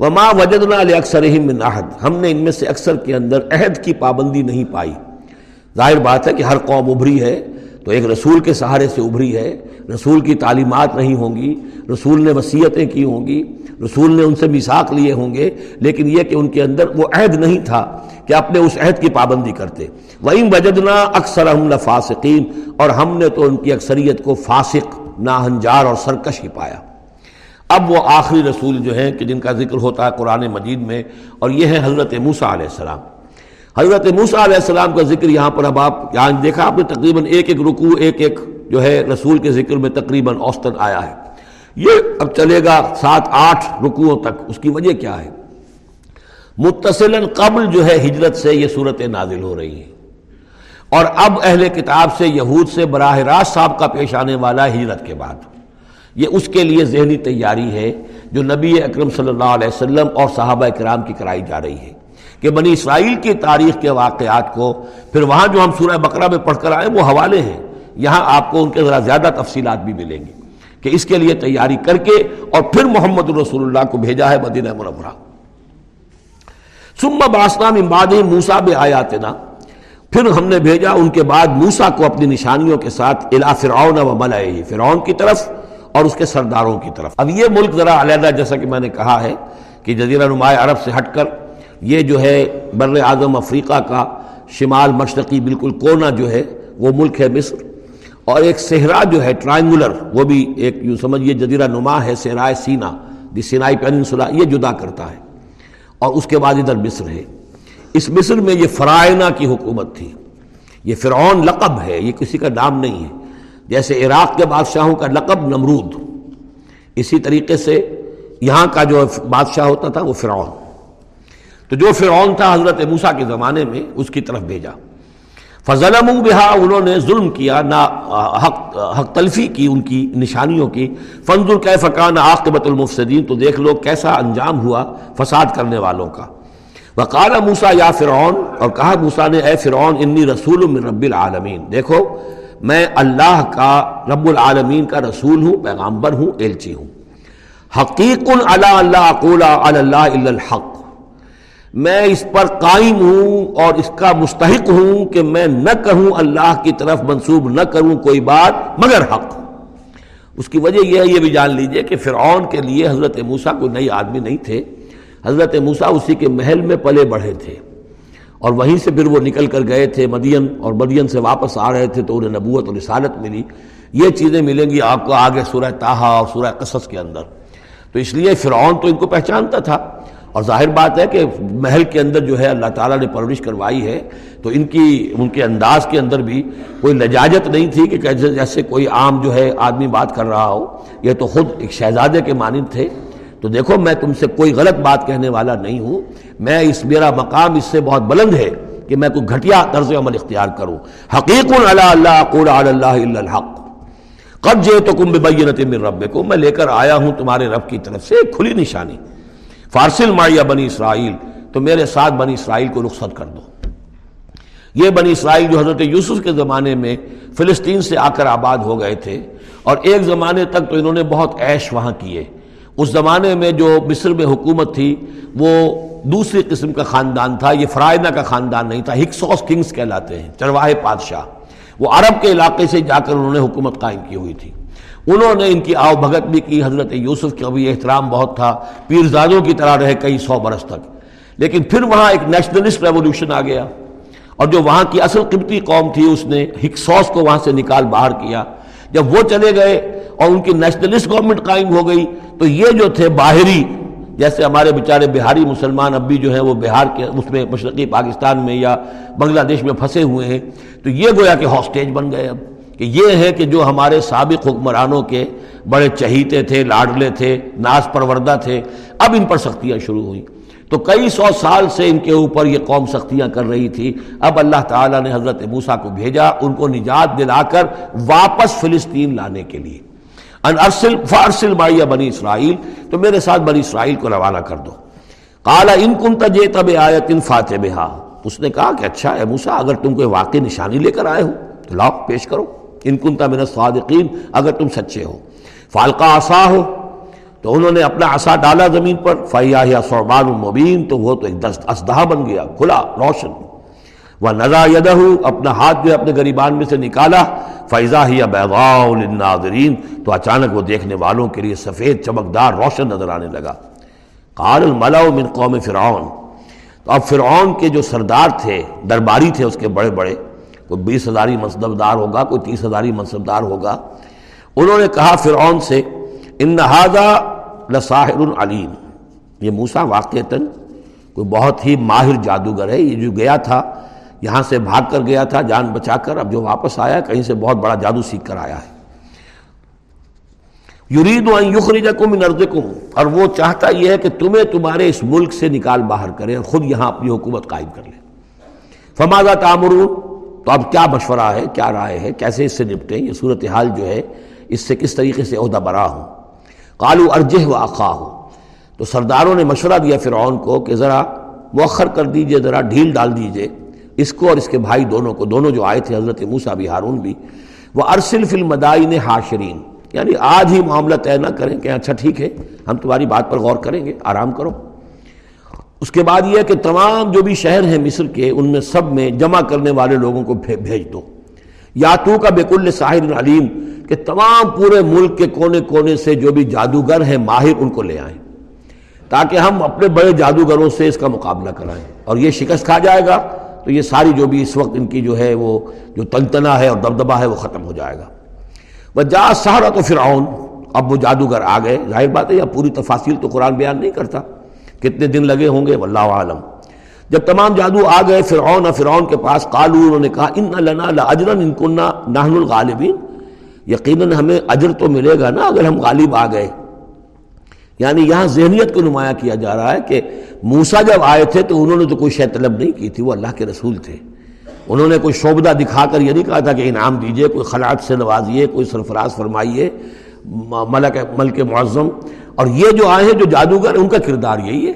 وما وجدنا اکثر من عہد ہم نے ان میں سے اکثر کے اندر عہد کی پابندی نہیں پائی۔ ظاہر بات ہے کہ ہر قوم ابھری ہے، تو ایک رسول کے سہارے سے ابھری ہے۔ رسول کی تعلیمات نہیں ہوں گی، رسول نے وصیتیں کی ہوں گی، رسول نے ان سے مساق لیے ہوں گے، لیکن یہ کہ ان کے اندر وہ عہد نہیں تھا کہ اپنے اس عہد کی پابندی کرتے۔ وہیں وجدنا اکثر ہم فاسقین اور ہم نے تو ان کی اکثریت کو فاسق، ناہنجار اور سرکش ہی پایا۔ اب وہ آخری رسول جو ہیں کہ جن کا ذکر ہوتا ہے قرآن مجید میں، اور یہ ہے حضرت موسیٰ علیہ السلام۔ حضرت موسیٰ علیہ السلام کا ذکر یہاں پر اب آپ یہاں دیکھا آپ نے تقریباً ایک ایک رکوع، ایک ایک جو ہے رسول کے ذکر میں تقریباً اوسطن آیا ہے۔ یہ اب چلے گا سات آٹھ رکوعوں تک، اس کی وجہ کیا ہے؟ متصل قبل جو ہے ہجرت سے یہ صورت نازل ہو رہی ہے اور اب اہل کتاب سے، یہود سے براہ راست صاحب کا پیش آنے والا ہجرت کے بعد۔ یہ اس کے لیے ذہنی تیاری ہے جو نبی اکرم صلی اللہ علیہ وسلم اور صحابہ کرام کی کرائی جا رہی ہے کہ بنی اسرائیل کی تاریخ کے واقعات کو، پھر وہاں جو ہم سورہ بقرہ میں پڑھ کر آئے، وہ حوالے ہیں۔ یہاں آپ کو ان کے ذرا زیادہ تفصیلات بھی ملیں گی کہ اس کے لیے تیاری کر کے اور پھر محمد الرسول اللہ کو بھیجا ہے مدینہ منورہ۔ سما باسلام امباد موسا بے آیات پھر ہم نے بھیجا ان کے بعد موسا کو اپنی نشانیوں کے ساتھ الا فرعون و ملئے فرعون کی طرف اور اس کے سرداروں کی طرف۔ اب یہ ملک ذرا علیحدہ جیسا کہ میں نے کہا ہے کہ جزیرہ نمایاں عرب سے ہٹ کر یہ جو ہے بر اعظم افریقہ کا شمال مشرقی بالکل کونا جو ہے وہ ملک ہے مصر۔ اور ایک صحرا جو ہے ٹرائنگولر وہ بھی ایک یوں سمجھیے جزیرہ نما ہے، صحرائے سینا، دی سینائی پیننسولا، یہ جدا کرتا ہے۔ اور اس کے بعد ادھر مصر ہے۔ اس مصر میں یہ فرائنہ کی حکومت تھی۔ یہ فرعون لقب ہے، یہ کسی کا نام نہیں ہے۔ جیسے عراق کے بادشاہوں کا لقب نمرود۔ اسی طریقے سے یہاں کا جو بادشاہ ہوتا تھا، وہ فرعون۔ تو جو فرعون تھا حضرت موسیٰ کے زمانے میں، اس کی طرف بھیجا۔ فضلم بہا انہوں نے ظلم کیا نہ حق حق تلفی کی ان کی نشانیوں کی۔ فنز القع فقان عاقبت المفسدین تو دیکھ لو کیسا انجام ہوا فساد کرنے والوں کا۔ وقال موسا یا فرعون اور کہا موسا نے، اے فرعون انی رسول من رب العالمین دیکھو، میں اللہ کا، رب العالمین کا رسول ہوں پیغامبر ہوں، ایلچی ہوں۔ حقیق اللہ اللہ اللہ الحق۔ میں اس پر قائم ہوں اور اس کا مستحق ہوں کہ میں نہ کہوں اللہ کی طرف منسوب نہ کروں کوئی بات مگر حق اس کی وجہ یہ ہے، یہ بھی جان لیجیے کہ فرعون کے لیے حضرت موسیٰ کوئی نئی آدمی نہیں تھے۔ حضرت موسیٰ اسی کے محل میں پلے بڑھے تھے۔ اور وہیں سے پھر وہ نکل کر گئے تھے مدین اور مدین سے واپس آ رہے تھے تو انہیں نبوت اور رسالت ملی۔ یہ چیزیں ملیں گی آپ کو آگے سورہ تاہا اور سورہ قصص کے اندر۔ تو اس لیے فرعون تو ان کو پہچانتا تھا۔ اور ظاہر بات ہے کہ محل کے اندر جو ہے اللہ تعالیٰ نے پرورش کروائی ہے، تو ان کی، ان کے انداز کے اندر بھی کوئی لجاجت نہیں تھی کہ جیسے کوئی عام جو ہے آدمی بات کر رہا ہو، یہ تو خود ایک شہزادے کے مانند تھے۔ تو دیکھو، میں تم سے کوئی غلط بات کہنے والا نہیں ہوں۔ میں اس، میرا مقام اس سے بہت بلند ہے کہ میں کوئی گھٹیا طرز عمل اختیار کروں۔ حقیق اللہ اللہ اللہ الحق۔ قد جے تو من رب کو میں لے کر آیا ہوں تمہارے رب کی طرف سے ایک کھلی نشانی۔ فارسل مایا بنی اسرائیل، تو میرے ساتھ بنی اسرائیل کو رخصت کر دو۔ یہ بنی اسرائیل جو حضرت یوسف کے زمانے میں فلسطین سے آ کر آباد ہو گئے تھے، اور ایک زمانے تک تو انہوں نے بہت عیش وہاں کیے۔ اس زمانے میں جو مصر میں حکومت تھی، وہ دوسری قسم کا خاندان تھا، یہ فرائدہ کا خاندان نہیں تھا، ہکسوس کنگز کہلاتے ہیں، چرواہے پادشاہ۔ وہ عرب کے علاقے سے جا کر انہوں نے حکومت قائم کی ہوئی تھی۔ انہوں نے ان کی آؤ بھگت بھی کی، حضرت یوسف کا بھی احترام بہت تھا، پیرزادوں کی طرح رہے کئی سو برس تک۔ لیکن پھر وہاں ایک نیشنلسٹ ریولوشن آ گیا۔ اور جو وہاں کی اصل قبطی قوم تھی، اس نے ہکسوس کو وہاں سے نکال باہر کیا۔ جب وہ چلے گئے اور ان کی نیشنلسٹ گورنمنٹ قائم ہو گئی، تو یہ جو تھے باہری، جیسے ہمارے بیچارے بہاری مسلمان اب بھی جو ہیں، وہ بہار کے، اس میں مشرقی پاکستان میں یا بنگلہ دیش میں پھنسے ہوئے ہیں۔ تو یہ گویا کہ ہاسٹیج بن گئے اب۔ کہ یہ ہے کہ جو ہمارے سابق حکمرانوں کے بڑے چہیتے تھے، لاڈلے تھے ناز پروردہ تھے، اب ان پر سختیاں شروع ہوئیں۔ تو کئی سو سال سے ان کے اوپر یہ قوم سختیاں کر رہی تھی۔ اب اللہ تعالیٰ نے حضرت موسیٰ کو بھیجا، ان کو نجات دلا کر واپس فلسطین لانے کے لیے۔ ان ارسل، فارسل مائیا بنی اسرائیل، تو میرے ساتھ بنی اسرائیل کو روانہ کر دو۔ کالا ان کن تجے تب آیت ان فاتح اس نے کہا کہ اچھا ہے موسا اگر تم کوئی واقعی نشانی لے کر آئے ہو تو لاؤ، پیش کرو۔ ان کنتا من الصادقین، اگر تم سچے ہو۔ فالقہ آسا ہو تو انہوں نے اپنا عصا ڈالا زمین پر۔ فیا صوبان المبین تو وہ تو ایک دست اسدہ بن گیا، کھلا، روشن۔ وہ نزا یدہ اپنا ہاتھ جو اپنے غریبان میں سے نکالا۔ فیضا ہی للناظرین تو اچانک وہ دیکھنے والوں کے لیے سفید، چمکدار، روشن نظر آنے لگا۔ قال الملا من قوم فرعون۔ تو اب فرعون کے جو سردار تھے، درباری تھے اس کے بڑے بڑے کوئی بیس ہزاری منصب دار ہوگا، کوئی تیس ہزاری منصب دار ہوگا۔ انہوں نے کہا فرعون سے، ان نہذا لساحر العلیم یہ موسا واقعتاً کوئی بہت ہی ماہر جادوگر ہے۔ یہ جو گیا تھا، یہاں سے بھاگ کر گیا تھا، جان بچا کر، اب جو واپس آیا، کہیں سے بہت بڑا جادو سیکھ کر آیا ہے۔ یرید یخرجکم من ارضکم، اور وہ چاہتا یہ ہے کہ تمہیں تمہارے اس ملک سے نکال باہر کرے اور خود یہاں اپنی حکومت قائم کر لے۔ فماذا تعمرون تو اب کیا مشورہ ہے؟ کیا رائے ہے؟ کیسے اس سے نپٹیں یہ صورتحال جو ہے، اس سے کس طریقے سے عہدہ برا ہوں؟ قالو ارجہ و آخا ہو تو سرداروں نے مشورہ دیا فرعون کو کہ ذرا مؤخر کر دیجیے، ذرا ڈھیل ڈال دیجیے۔ اس کو اور اس کے بھائی دونوں کو، دونوں جو آئے تھے، حضرت موسیٰ بھی، ہارون بھی۔ وہ ارسل فی المدائن حاشرین یعنی آج ہی معاملہ طے نہ کریں کہ اچھا ٹھیک ہے، ہم تمہاری بات پر غور کریں گے، آرام کرو۔ اس کے بعد یہ کہ تمام جو بھی شہر ہیں مصر کے، ان میں سب میں جمع کرنے والے لوگوں کو بھیج دو۔ یا تو کا بیکل ساحر علیم، کہ تمام پورے ملک کے کونے کونے سے جو بھی جادوگر ہیں ماہر ان کو لے آئیں۔ تاکہ ہم اپنے بڑے جادوگروں سے اس کا مقابلہ کرائیں۔ اور یہ شکست کھا جائے گا، تو یہ ساری جو بھی اس وقت ان کی جو ہے وہ جو تنتنا ہے اور دبدبا ہے وہ ختم ہو جائے گا۔ وہ جا سہارا تو فرعون، اب وہ جادوگر آ گئے۔ ظاہر بات ہے یا پوری تفاصیل تو قرآن بیان نہیں کرتا۔ کتنے دن لگے ہوں گے واللہ عالم۔ جب تمام جادو آ گئے، فرعون فرعون کے پاس قالو انہوں نے کہا، ان لنا لاجرن ان کننا نحن الغالبین۔ یقیناً ہمیں اجر تو ملے گا نا اگر ہم غالب آ گئے۔ یعنی یہاں ذہنیت کو نمایاں کیا جا رہا ہے کہ موسا جب آئے تھے تو انہوں نے تو کوئی شے طلب نہیں کی تھی، وہ اللہ کے رسول تھے۔ انہوں نے کوئی شعبدہ دکھا کر یہ نہیں کہا تھا کہ انعام دیجیے، کوئی خلاط سے نوازیے کوئی سرفراز فرمائیے ملک ملک معظم۔ اور یہ جو آئے ہیں جو جادوگر، ان کا کردار یہی ہے۔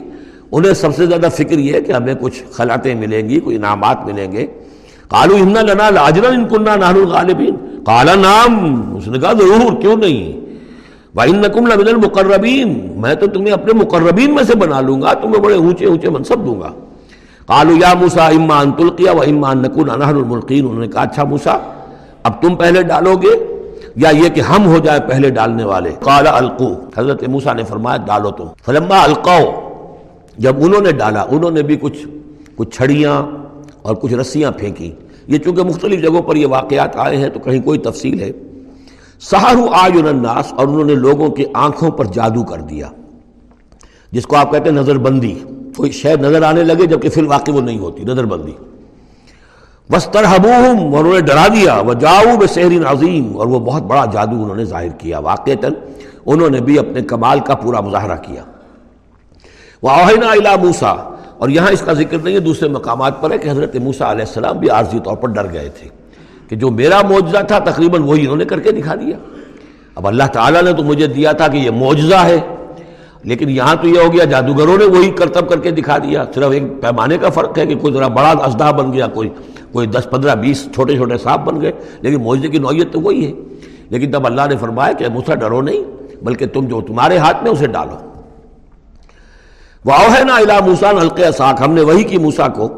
انہیں سب سے زیادہ فکر یہ ہے کہ ہمیں کچھ خلاتیں ملیں گی کوئی انعامات ملیں گے۔ کالو ہمنا لنا لاجرا ان کنہ نہر الغالبین کالا نام اس نے کہا، ضرور، کیوں نہیں؟ وَإِنَّكُمْ لَمِنَ الْمُقَرَّبِينَ۔ میں تو تمہیں اپنے مقربین میں سے بنا لوں گا، تمہیں بڑے اونچے اونچے منصب دوں گا۔ قالوا یا موسا اما ان تلقیا و اما ان انہر الملقین انہوں نے کہا اچھا موسا اب تم پہلے ڈالو گے۔ یا یہ کہ ہم ہو جائے پہلے ڈالنے والے۔ قال القو۔ حضرت موسا نے فرمایا، ڈالو تم۔ فلما القاؤ جب انہوں نے ڈالا، انہوں نے بھی کچھ کچھ چھڑیاں اور کچھ رسیاں پھینکی یہ چونکہ مختلف جگہوں پر یہ واقعات آئے ہیں، تو کہیں کوئی تفصیل ہے۔ سہارو آج الناس، اور انہوں نے لوگوں کی آنکھوں پر جادو کر دیا، جس کو آپ کہتے ہیں نظر بندی کوئی شے نظر آنے لگے جبکہ فی الواقع وہ نہیں ہوتی نظر بندی وسطر حبوہم اور انہوں نے ڈرا دیا وہ جاؤ بے سہرین عظیم، اور وہ بہت بڑا جادو انہوں نے ظاہر کیا واقع انہوں نے بھی اپنے کمال کا پورا مظاہرہ کیا۔ وہ اوہینا الا موسا اور یہاں اس کا ذکر نہیں ہے، دوسرے مقامات پر ہے کہ حضرت موسا علیہ السلام بھی عارضی طور پر ڈر گئے تھے کہ جو میرا معجزہ تھا، تقریباً وہی انہوں نے کر کے دکھا دیا۔ اب اللہ تعالیٰ نے تو مجھے دیا تھا کہ یہ معجزہ ہے، لیکن یہاں تو یہ ہو گیا، جادوگروں نے وہی کرتب کر کے دکھا دیا۔ صرف ایک پیمانے کا فرق ہے کہ کوئی ذرا بڑا ازدہ بن گیا، کوئی کوئی دس پندرہ بیس چھوٹے چھوٹے سانپ بن گئے، لیکن معجزے کی نوعیت تو وہی ہے۔ لیکن تب اللہ نے فرمایا کہ موسا ڈرو نہیں، بلکہ تم جو تمہارے ہاتھ میں اسے ڈالو۔ واؤ ہے نا الا موسان حلقے ساکھ ہم نے وہی کی موسا کو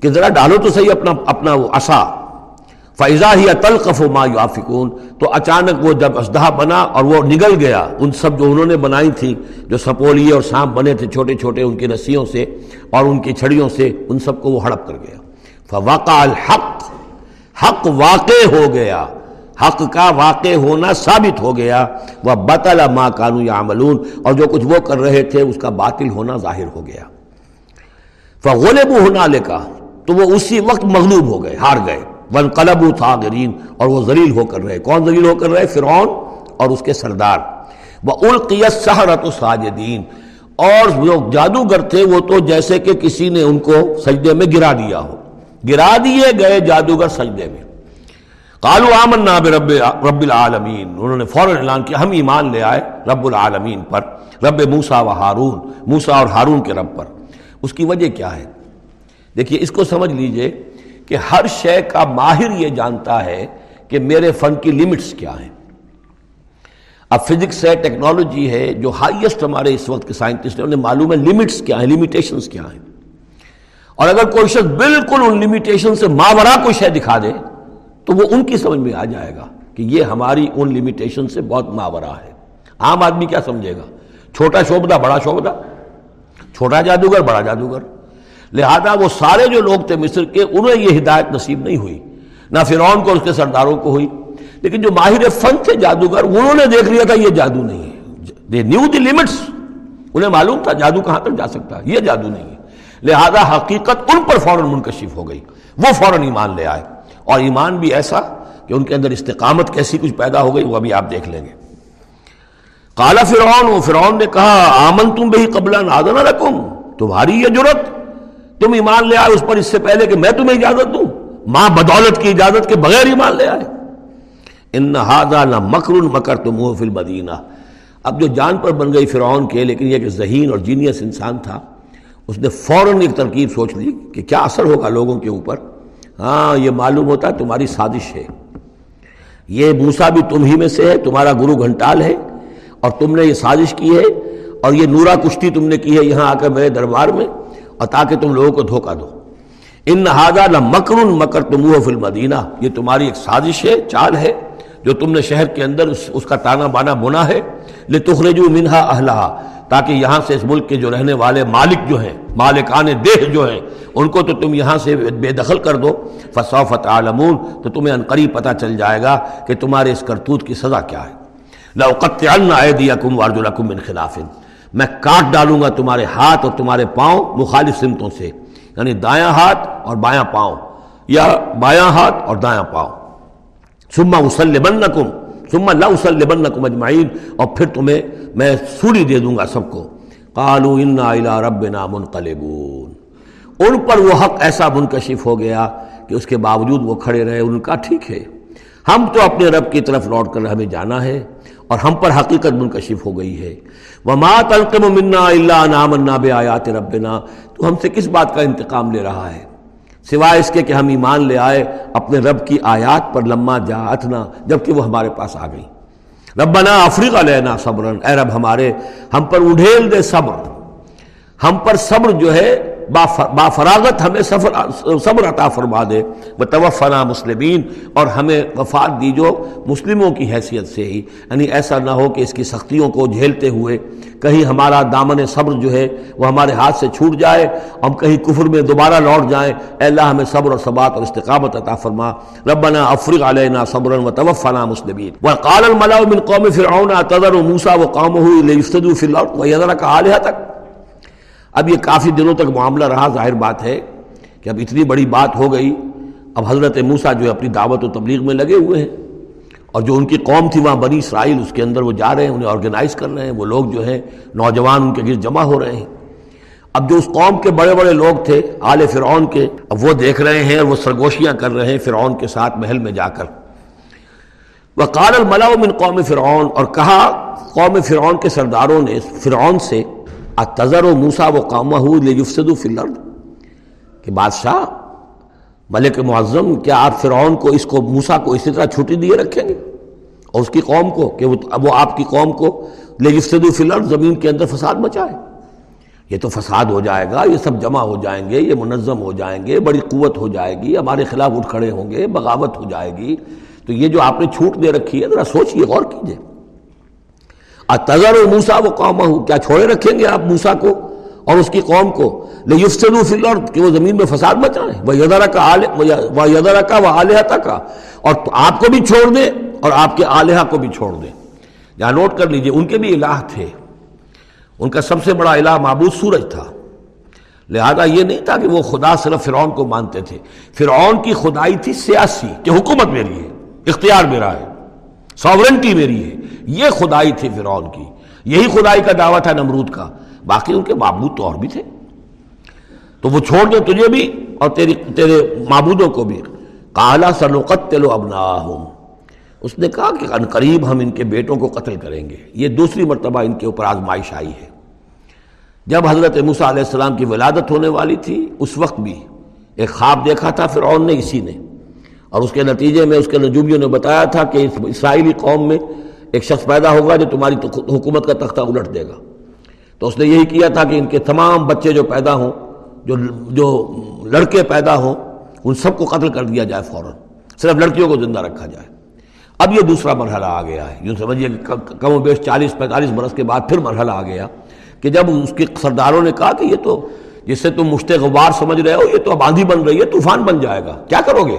کہ ذرا ڈالو تو صحیح اپنا اپنا وہ اصا فیضا ہی تلقف ما یافکون تو اچانک وہ جب اسدہ بنا اور وہ نگل گیا، ان سب جو انہوں نے بنائی تھی، جو سپولیے اور سانپ بنے تھے، چھوٹے چھوٹے ان کی رسیوں سے اور ان کی چھڑیوں سے، ان سب کو وہ ہڑپ کر گیا۔ فواقع الحق، حق واقع ہو گیا۔ حق کا واقع ہونا ثابت ہو گیا۔ وہ بطلا ما کانو یا اور جو کچھ وہ کر رہے تھے، اس کا باطل ہونا ظاہر ہو گیا۔ فغلب ہونا لے کا تو وہ اسی وقت مغلوب ہو گئے، ہار گئے۔ ون قلب اور وہ ذلیل ہو کر رہے۔ کون ذلیل ہو کر رہے؟ فرعون اور اس کے سردار۔ وہ القیت سہرت ساجدین اور جو جادوگر تھے، وہ تو جیسے کہ کسی نے ان کو سجدے میں گرا دیا ہو۔ گرا دیے گئے جادوگر سجدے میں۔ قالو آمن ناب رب رب العالمین۔ انہوں نے فوراً اعلان کیا، ہم ایمان لے آئے رب العالمین پر، رب موسا و ہارون موسا اور ہارون کے رب پر۔ اس کی وجہ کیا ہے؟ دیکھیے، اس کو سمجھ لیجیے کہ ہر شے کا ماہر یہ جانتا ہے کہ میرے فن کی لمٹس کیا ہیں۔ اب فزکس ہے ٹیکنالوجی ہے، جو ہائیسٹ ہمارے اس وقت کے سائنٹسٹ ہیں، انہیں معلوم ہے لمٹس کیا ہیں لمیٹیشنس کیا ہیں۔ اور اگر کوئی شخص بالکل ان لمیٹیشن سے ماورا کوئی شے دکھا دے، تو وہ ان کی سمجھ میں آ جائے گا کہ یہ ہماری ان لمیٹیشن سے بہت ماورا ہے۔ عام آدمی کیا سمجھے گا؟ چھوٹا شوبدہ بڑا شوبدہ چھوٹا جادوگر، بڑا جادوگر۔ لہذا وہ سارے جو لوگ تھے مصر کے، انہیں یہ ہدایت نصیب نہیں ہوئی۔ نہ فرعون کو اس کے سرداروں کو ہوئی۔ لیکن جو ماہر فن تھے جادوگر، انہوں نے دیکھ لیا تھا یہ جادو نہیں ہے۔ دے نیو دی لمٹس انہیں معلوم تھا جادو کہاں تک جا سکتا ہے۔ یہ جادو نہیں ہے۔ لہذا حقیقت ان پر فوراً منکشف ہو گئی۔ وہ فوراً ایمان لے آئے۔ اور ایمان بھی ایسا کہ ان کے اندر استقامت کیسی کچھ پیدا ہو گئی وہ ابھی آپ دیکھ لیں گے۔ کالا فرعون فرعون نے کہا آمن تم بھی قبل نادن رقم تمہاری یہ جرت تم ایمان لے آئے اس پر اس سے پہلے کہ میں تمہیں اجازت دوں۔ ماں بدولت کی اجازت کے بغیر ایمان لے آئے۔ ان نہ مکر مکر تم فل مدینہ اب جو جان پر بن گئی فرعون کے، لیکن یہ کہ ذہین اور جینیس انسان تھا اس نے فوراً ایک ترکیب سوچ لی کہ کیا اثر ہوگا لوگوں کے اوپر؟ ہاں یہ معلوم ہوتا ہے تمہاری سازش ہے۔ یہ موسا بھی تم ہی میں سے ہے تمہارا گرو گھنٹال ہے اور تم نے یہ سازش کی ہے اور یہ نورا کشتی تم نے کی ہے یہاں آ کر میرے دربار میں اور تاکہ تم لوگوں کو دھوکہ دو۔ ان نہادا نہ مکر مکر تم فل مدینہ یہ تمہاری ایک سازش ہے چال ہے جو تم نے شہر کے اندر اس, اس کا تانا بانا بنا ہے۔ لے تخرجو منہا اہلہ تاکہ یہاں سے اس ملک کے جو رہنے والے مالک جو ہیں، مالکان دیہ جو ہیں، ان کو تو تم یہاں سے بے دخل کر دو۔ فصوفت عالمون تو تمہیں انقریب پتہ چل جائے گا کہ تمہارے اس کرتوت کی سزا کیا ہے۔ لوقت ایدیکم وارجلکم من خلاف۔ میں کاٹ ڈالوں گا تمہارے ہاتھ اور تمہارے پاؤں مخالف سمتوں سے یعنی دایاں ہاتھ اور بایاں پاؤں، یا بایاں ہاتھ اور دایاں پاؤں۔ سما اسلبنکم ثم لا اسلبنکم اجمعین اور پھر تمہیں میں سوری دے دوں گا سب کو. قالوا انا الى ربنا منقلبون. ان پر وہ حق ایسا منکشف ہو گیا کہ اس کے باوجود وہ کھڑے رہے، ان کا ٹھیک ہے. ہم تو اپنے رب کی طرف لوٹ کر ہمیں جانا ہے اور ہم پر حقیقت منکشف ہو گئی ہے. وما تلقم منا الا ان آمنا بآیات ربنا. تو ہم سے کس بات کا انتقام لے رہا ہے؟ سوائے اس کے کہ ہم ایمان لے آئے، اپنے رب کی آیات پر لما جاتنا جبکہ وہ ہمارے پاس آ گئی۔ ربنا افریقہ لینا صبرن اے رب ہمارے، ہم پر اڈھیل دے صبر۔ ہم پر صبر جو ہے با فراغت ہمیں صبر عطا فرما دے۔ بتوفنا مسلمین، اور ہمیں وفات دی جو مسلموں کی حیثیت سے ہی۔ یعنی ایسا نہ ہو کہ اس کی سختیوں کو جھیلتے ہوئے کہیں ہمارا دامن صبر جو ہے وہ ہمارے ہاتھ سے چھوٹ جائے، ہم کہیں کفر میں دوبارہ لوٹ جائیں۔ اے اللہ، ہمیں صبر اور ثبات اور استقامت عطا فرما۔ ربنا افرغ علینا صبرا وتوفنا مسلمین۔ وقال الملأ من قوم فرعون تذر موسى وقومه ليفسدوا في الارض ويذرك الهتك اب یہ کافی دنوں تک معاملہ رہا، ظاہر بات ہے کہ اب اتنی بڑی بات ہو گئی۔ اب حضرت موسا جو ہے اپنی دعوت و تبلیغ میں لگے ہوئے ہیں اور جو ان کی قوم تھی، وہاں بنی اسرائیل، اس کے اندر وہ جا رہے ہیں، انہیں آرگنائز کر رہے ہیں۔ وہ لوگ جو ہیں، نوجوان ان کے گرد جمع ہو رہے ہیں۔ اب جو اس قوم کے بڑے بڑے لوگ تھے، آل فرعون کے، اب وہ دیکھ رہے ہیں اور وہ سرگوشیاں کر رہے ہیں فرعون کے ساتھ محل میں جا کر۔ وہ کال الملا من قوم فرعون اور کہا، قوم فرعون کے سرداروں نے، فرعون سے تذر و موسا و قامہ یفسد فلرد کہ بادشاہ ملک معظم کیا آپ فرعون کو اس کو موسا کو اسی طرح چھٹی دیے رکھیں گے اور اس کی قوم کو کہ وہ آپ کی قوم کو لے یفسد فلرد زمین کے اندر فساد مچائے یہ تو فساد ہو جائے گا، یہ سب جمع ہو جائیں گے، یہ منظم ہو جائیں گے، بڑی قوت ہو جائے گی، ہمارے خلاف اٹھ کھڑے ہوں گے، بغاوت ہو جائے گی۔ تو یہ جو آپ نے چھوٹ دے رکھی ہے، ذرا سوچیے غور کیجیے تذر و موسا وہ قوم ہوں، کیا چھوڑے رکھیں گے آپ موسا کو اور اس کی قوم کو؟ کہ وہ زمین میں فساد مچائیں۔ وہ یدارا کا وہ یدارا کا وہ آلیہ کا اور آپ کو بھی چھوڑ دیں اور آپ کے آلیہ کو بھی چھوڑ دیں۔ یہاں نوٹ کر لیجیے، ان کے بھی الہ تھے۔ ان کا سب سے بڑا الہ معبود سورج تھا۔ لہذا یہ نہیں تھا کہ وہ خدا صرف فرعون کو مانتے تھے۔ فرعون کی خدائی تھی سیاسی، کہ حکومت میری ہے، اختیار میرا ہے ساورنٹی میری ہے۔ یہ خدائی تھی فرعون کی۔ یہی خدائی کا دعویٰ تھا نمرود کا۔ باقی ان کے معبود تو اور بھی تھے۔ تو وہ چھوڑ دے تجھے بھی اور تیری تیرے معبودوں کو بھی۔ کالا سنقتل ابناہم اس نے کہا کہ ان قریب ہم ان کے بیٹوں کو قتل کریں گے۔ یہ دوسری مرتبہ ان کے اوپر آزمائش آئی ہے۔ جب حضرت موسیٰ علیہ السلام کی ولادت ہونے والی تھی، اس وقت بھی ایک خواب دیکھا تھا فرعون نے اسی نے۔ اور اس کے نتیجے میں اس کے نجوبیوں نے بتایا تھا کہ اسرائیلی قوم میں ایک شخص پیدا ہوگا جو تمہاری حکومت کا تختہ الٹ دے گا۔ تو اس نے یہی کیا تھا کہ ان کے تمام بچے جو پیدا ہوں، جو جو لڑکے پیدا ہوں، ان سب کو قتل کر دیا جائے فوراً۔ صرف لڑکیوں کو زندہ رکھا جائے۔ اب یہ دوسرا مرحلہ آ گیا ہے۔ یوں سمجھیے کہ کم و بیش چالیس پینتالیس برس کے بعد پھر مرحلہ آ گیا کہ جب اس کے سرداروں نے کہا کہ یہ تو جس سے تم مشت غبار سمجھ رہے ہو، یہ تو اب آندھی بن رہی ہے، طوفان بن جائے گا۔ کیا کرو گے؟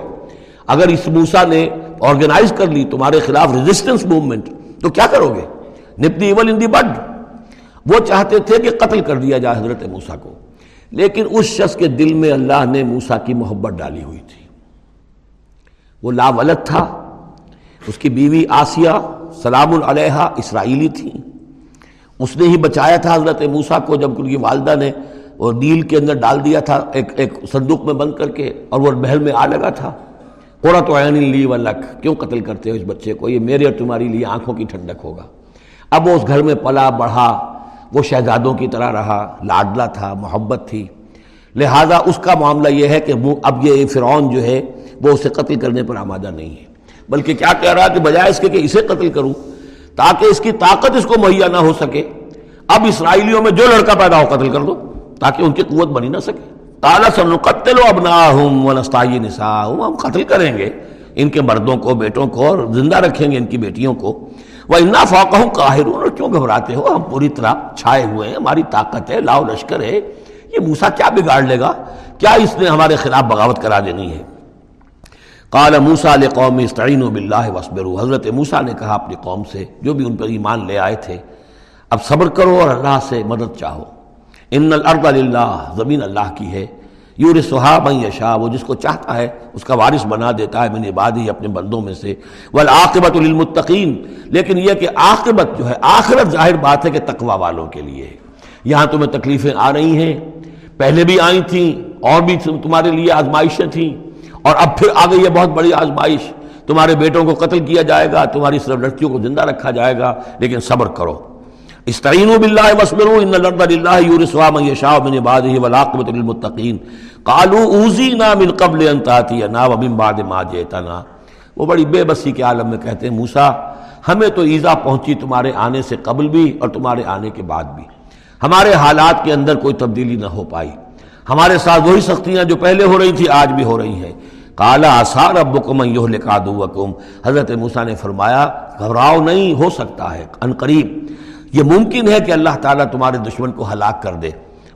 اگر اس موسا نے آرگنائز کر لی تمہارے خلاف ریزسٹنس موومنٹ تو کیا کرو گے؟ نپتی ایول ان دی بڈ وہ چاہتے تھے کہ قتل کر دیا جائے حضرت موسا کو، لیکن اس شخص کے دل میں اللہ نے موسا کی محبت ڈالی ہوئی تھی۔ وہ لاولد تھا، اس کی بیوی آسیہ سلام علیہ اسرائیلی تھی۔ اس نے ہی بچایا تھا حضرت موسا کو جب ان کی والدہ نے وہ نیل کے اندر ڈال دیا تھا، ایک ایک صندوق میں بند کر کے اور وہ محل میں آ لگا تھا۔ قرۃ عین لی و لکھ کیوں قتل کرتے ہو اس بچے کو؟ یہ میرے اور تمہاری لیے آنکھوں کی ٹھنڈک ہوگا۔ اب وہ اس گھر میں پلا بڑھا، وہ شہزادوں کی طرح رہا لاڈلا تھا، محبت تھی۔ لہذا اس کا معاملہ یہ ہے کہ اب یہ فرعون جو ہے، وہ اسے قتل کرنے پر آمادہ نہیں ہے۔ بلکہ کیا کہہ رہا ہے کہ بجائے اس کے کہ اسے قتل کروں، تاکہ اس کی طاقت اس کو مہیا نہ ہو سکے۔ اب اسرائیلیوں میں جو لڑکا پیدا ہو قتل کر دو، تاکہ ان کی قوت بنی نہ سکے۔ تالا سن قتل و ابنا ہوں نسا ہوں ہم قتل کریں گے، ان کے مردوں کو، بیٹوں کو، اور زندہ رکھیں گے ان کی بیٹیوں کو۔ وہ انا فوق ہوں اور کیوں گھبراتے ہو؟ ہم پوری طرح چھائے ہوئے ہیں، ہماری طاقت ہے، لاؤ لشکر ہے۔ یہ موسا کیا بگاڑ لے گا؟ کیا اس نے ہمارے خلاف بغاوت کرا دینی ہے؟ قال موسا علیہ قوم استعین باللہ وصبر حضرت موسا نے کہا اپنی قوم سے، جو بھی ان پر ایمان لے آئے تھے، اب صبر کرو اور اللہ سے مدد چاہو۔ ان الارض للہ، زمین اللہ کی ہے۔ یور صحاب یشا وہ جس کو چاہتا ہے، اس کا وارث بنا دیتا ہے میں نے بعد اپنے بندوں میں سے۔ والعاقبت للمتقین، لیکن یہ کہ عاقبت جو ہے، آخرت ظاہر بات ہے کہ تقوی والوں کے لیے۔ یہاں تمہیں تکلیفیں آ رہی ہیں۔ پہلے بھی آئی تھیں، اور بھی تمہارے لیے آزمائشیں تھیں۔ اور اب پھر آ گئی ہے بہت بڑی آزمائش۔ تمہارے بیٹوں کو قتل کیا جائے گا، تمہاری صرف لڑکیوں کو زندہ رکھا جائے گا، لیکن صبر کرو۔ استعینوا باللہ واسبروا ان الارض للہ یورثها من یشاء من عباده والعاقبۃ للمتقین قالوا اوذینا من قبل ان تاتینا ومن بعد ما جئتنا وہ بڑی بے بسی کے عالم میں کہتے ہیں، موسیٰ، ہمیں تو ایزا پہنچی تمہارے آنے سے قبل بھی اور تمہارے آنے کے بعد بھی۔ ہمارے حالات کے اندر کوئی تبدیلی نہ ہو پائی۔ ہمارے ساتھ وہی سختیاں جو پہلے ہو رہی تھی، آج بھی ہو رہی ہیں۔ کالا آسار اب کم لکھا حضرت موسا نے فرمایا، گھبراؤ نہیں، ہو سکتا ہے، ان قریب۔ یہ ممکن ہے کہ اللہ تعالیٰ تمہارے دشمن کو ہلاک کر دے۔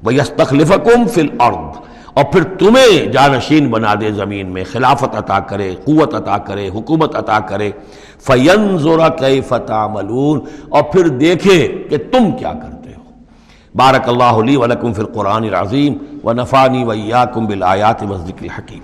وہ یس تخلیف فل اور پھر تمہیں جانشین بنا دے زمین میں، خلافت عطا کرے، قوت عطا کرے، حکومت عطا کرے۔ فین زورا کئی فتح اور پھر دیکھے کہ تم کیا کرتے ہو۔ بارک اللہ علی ولکم فی القرآن العظیم۔ و نفانی ویاکم بالآیات و ذکر حکیم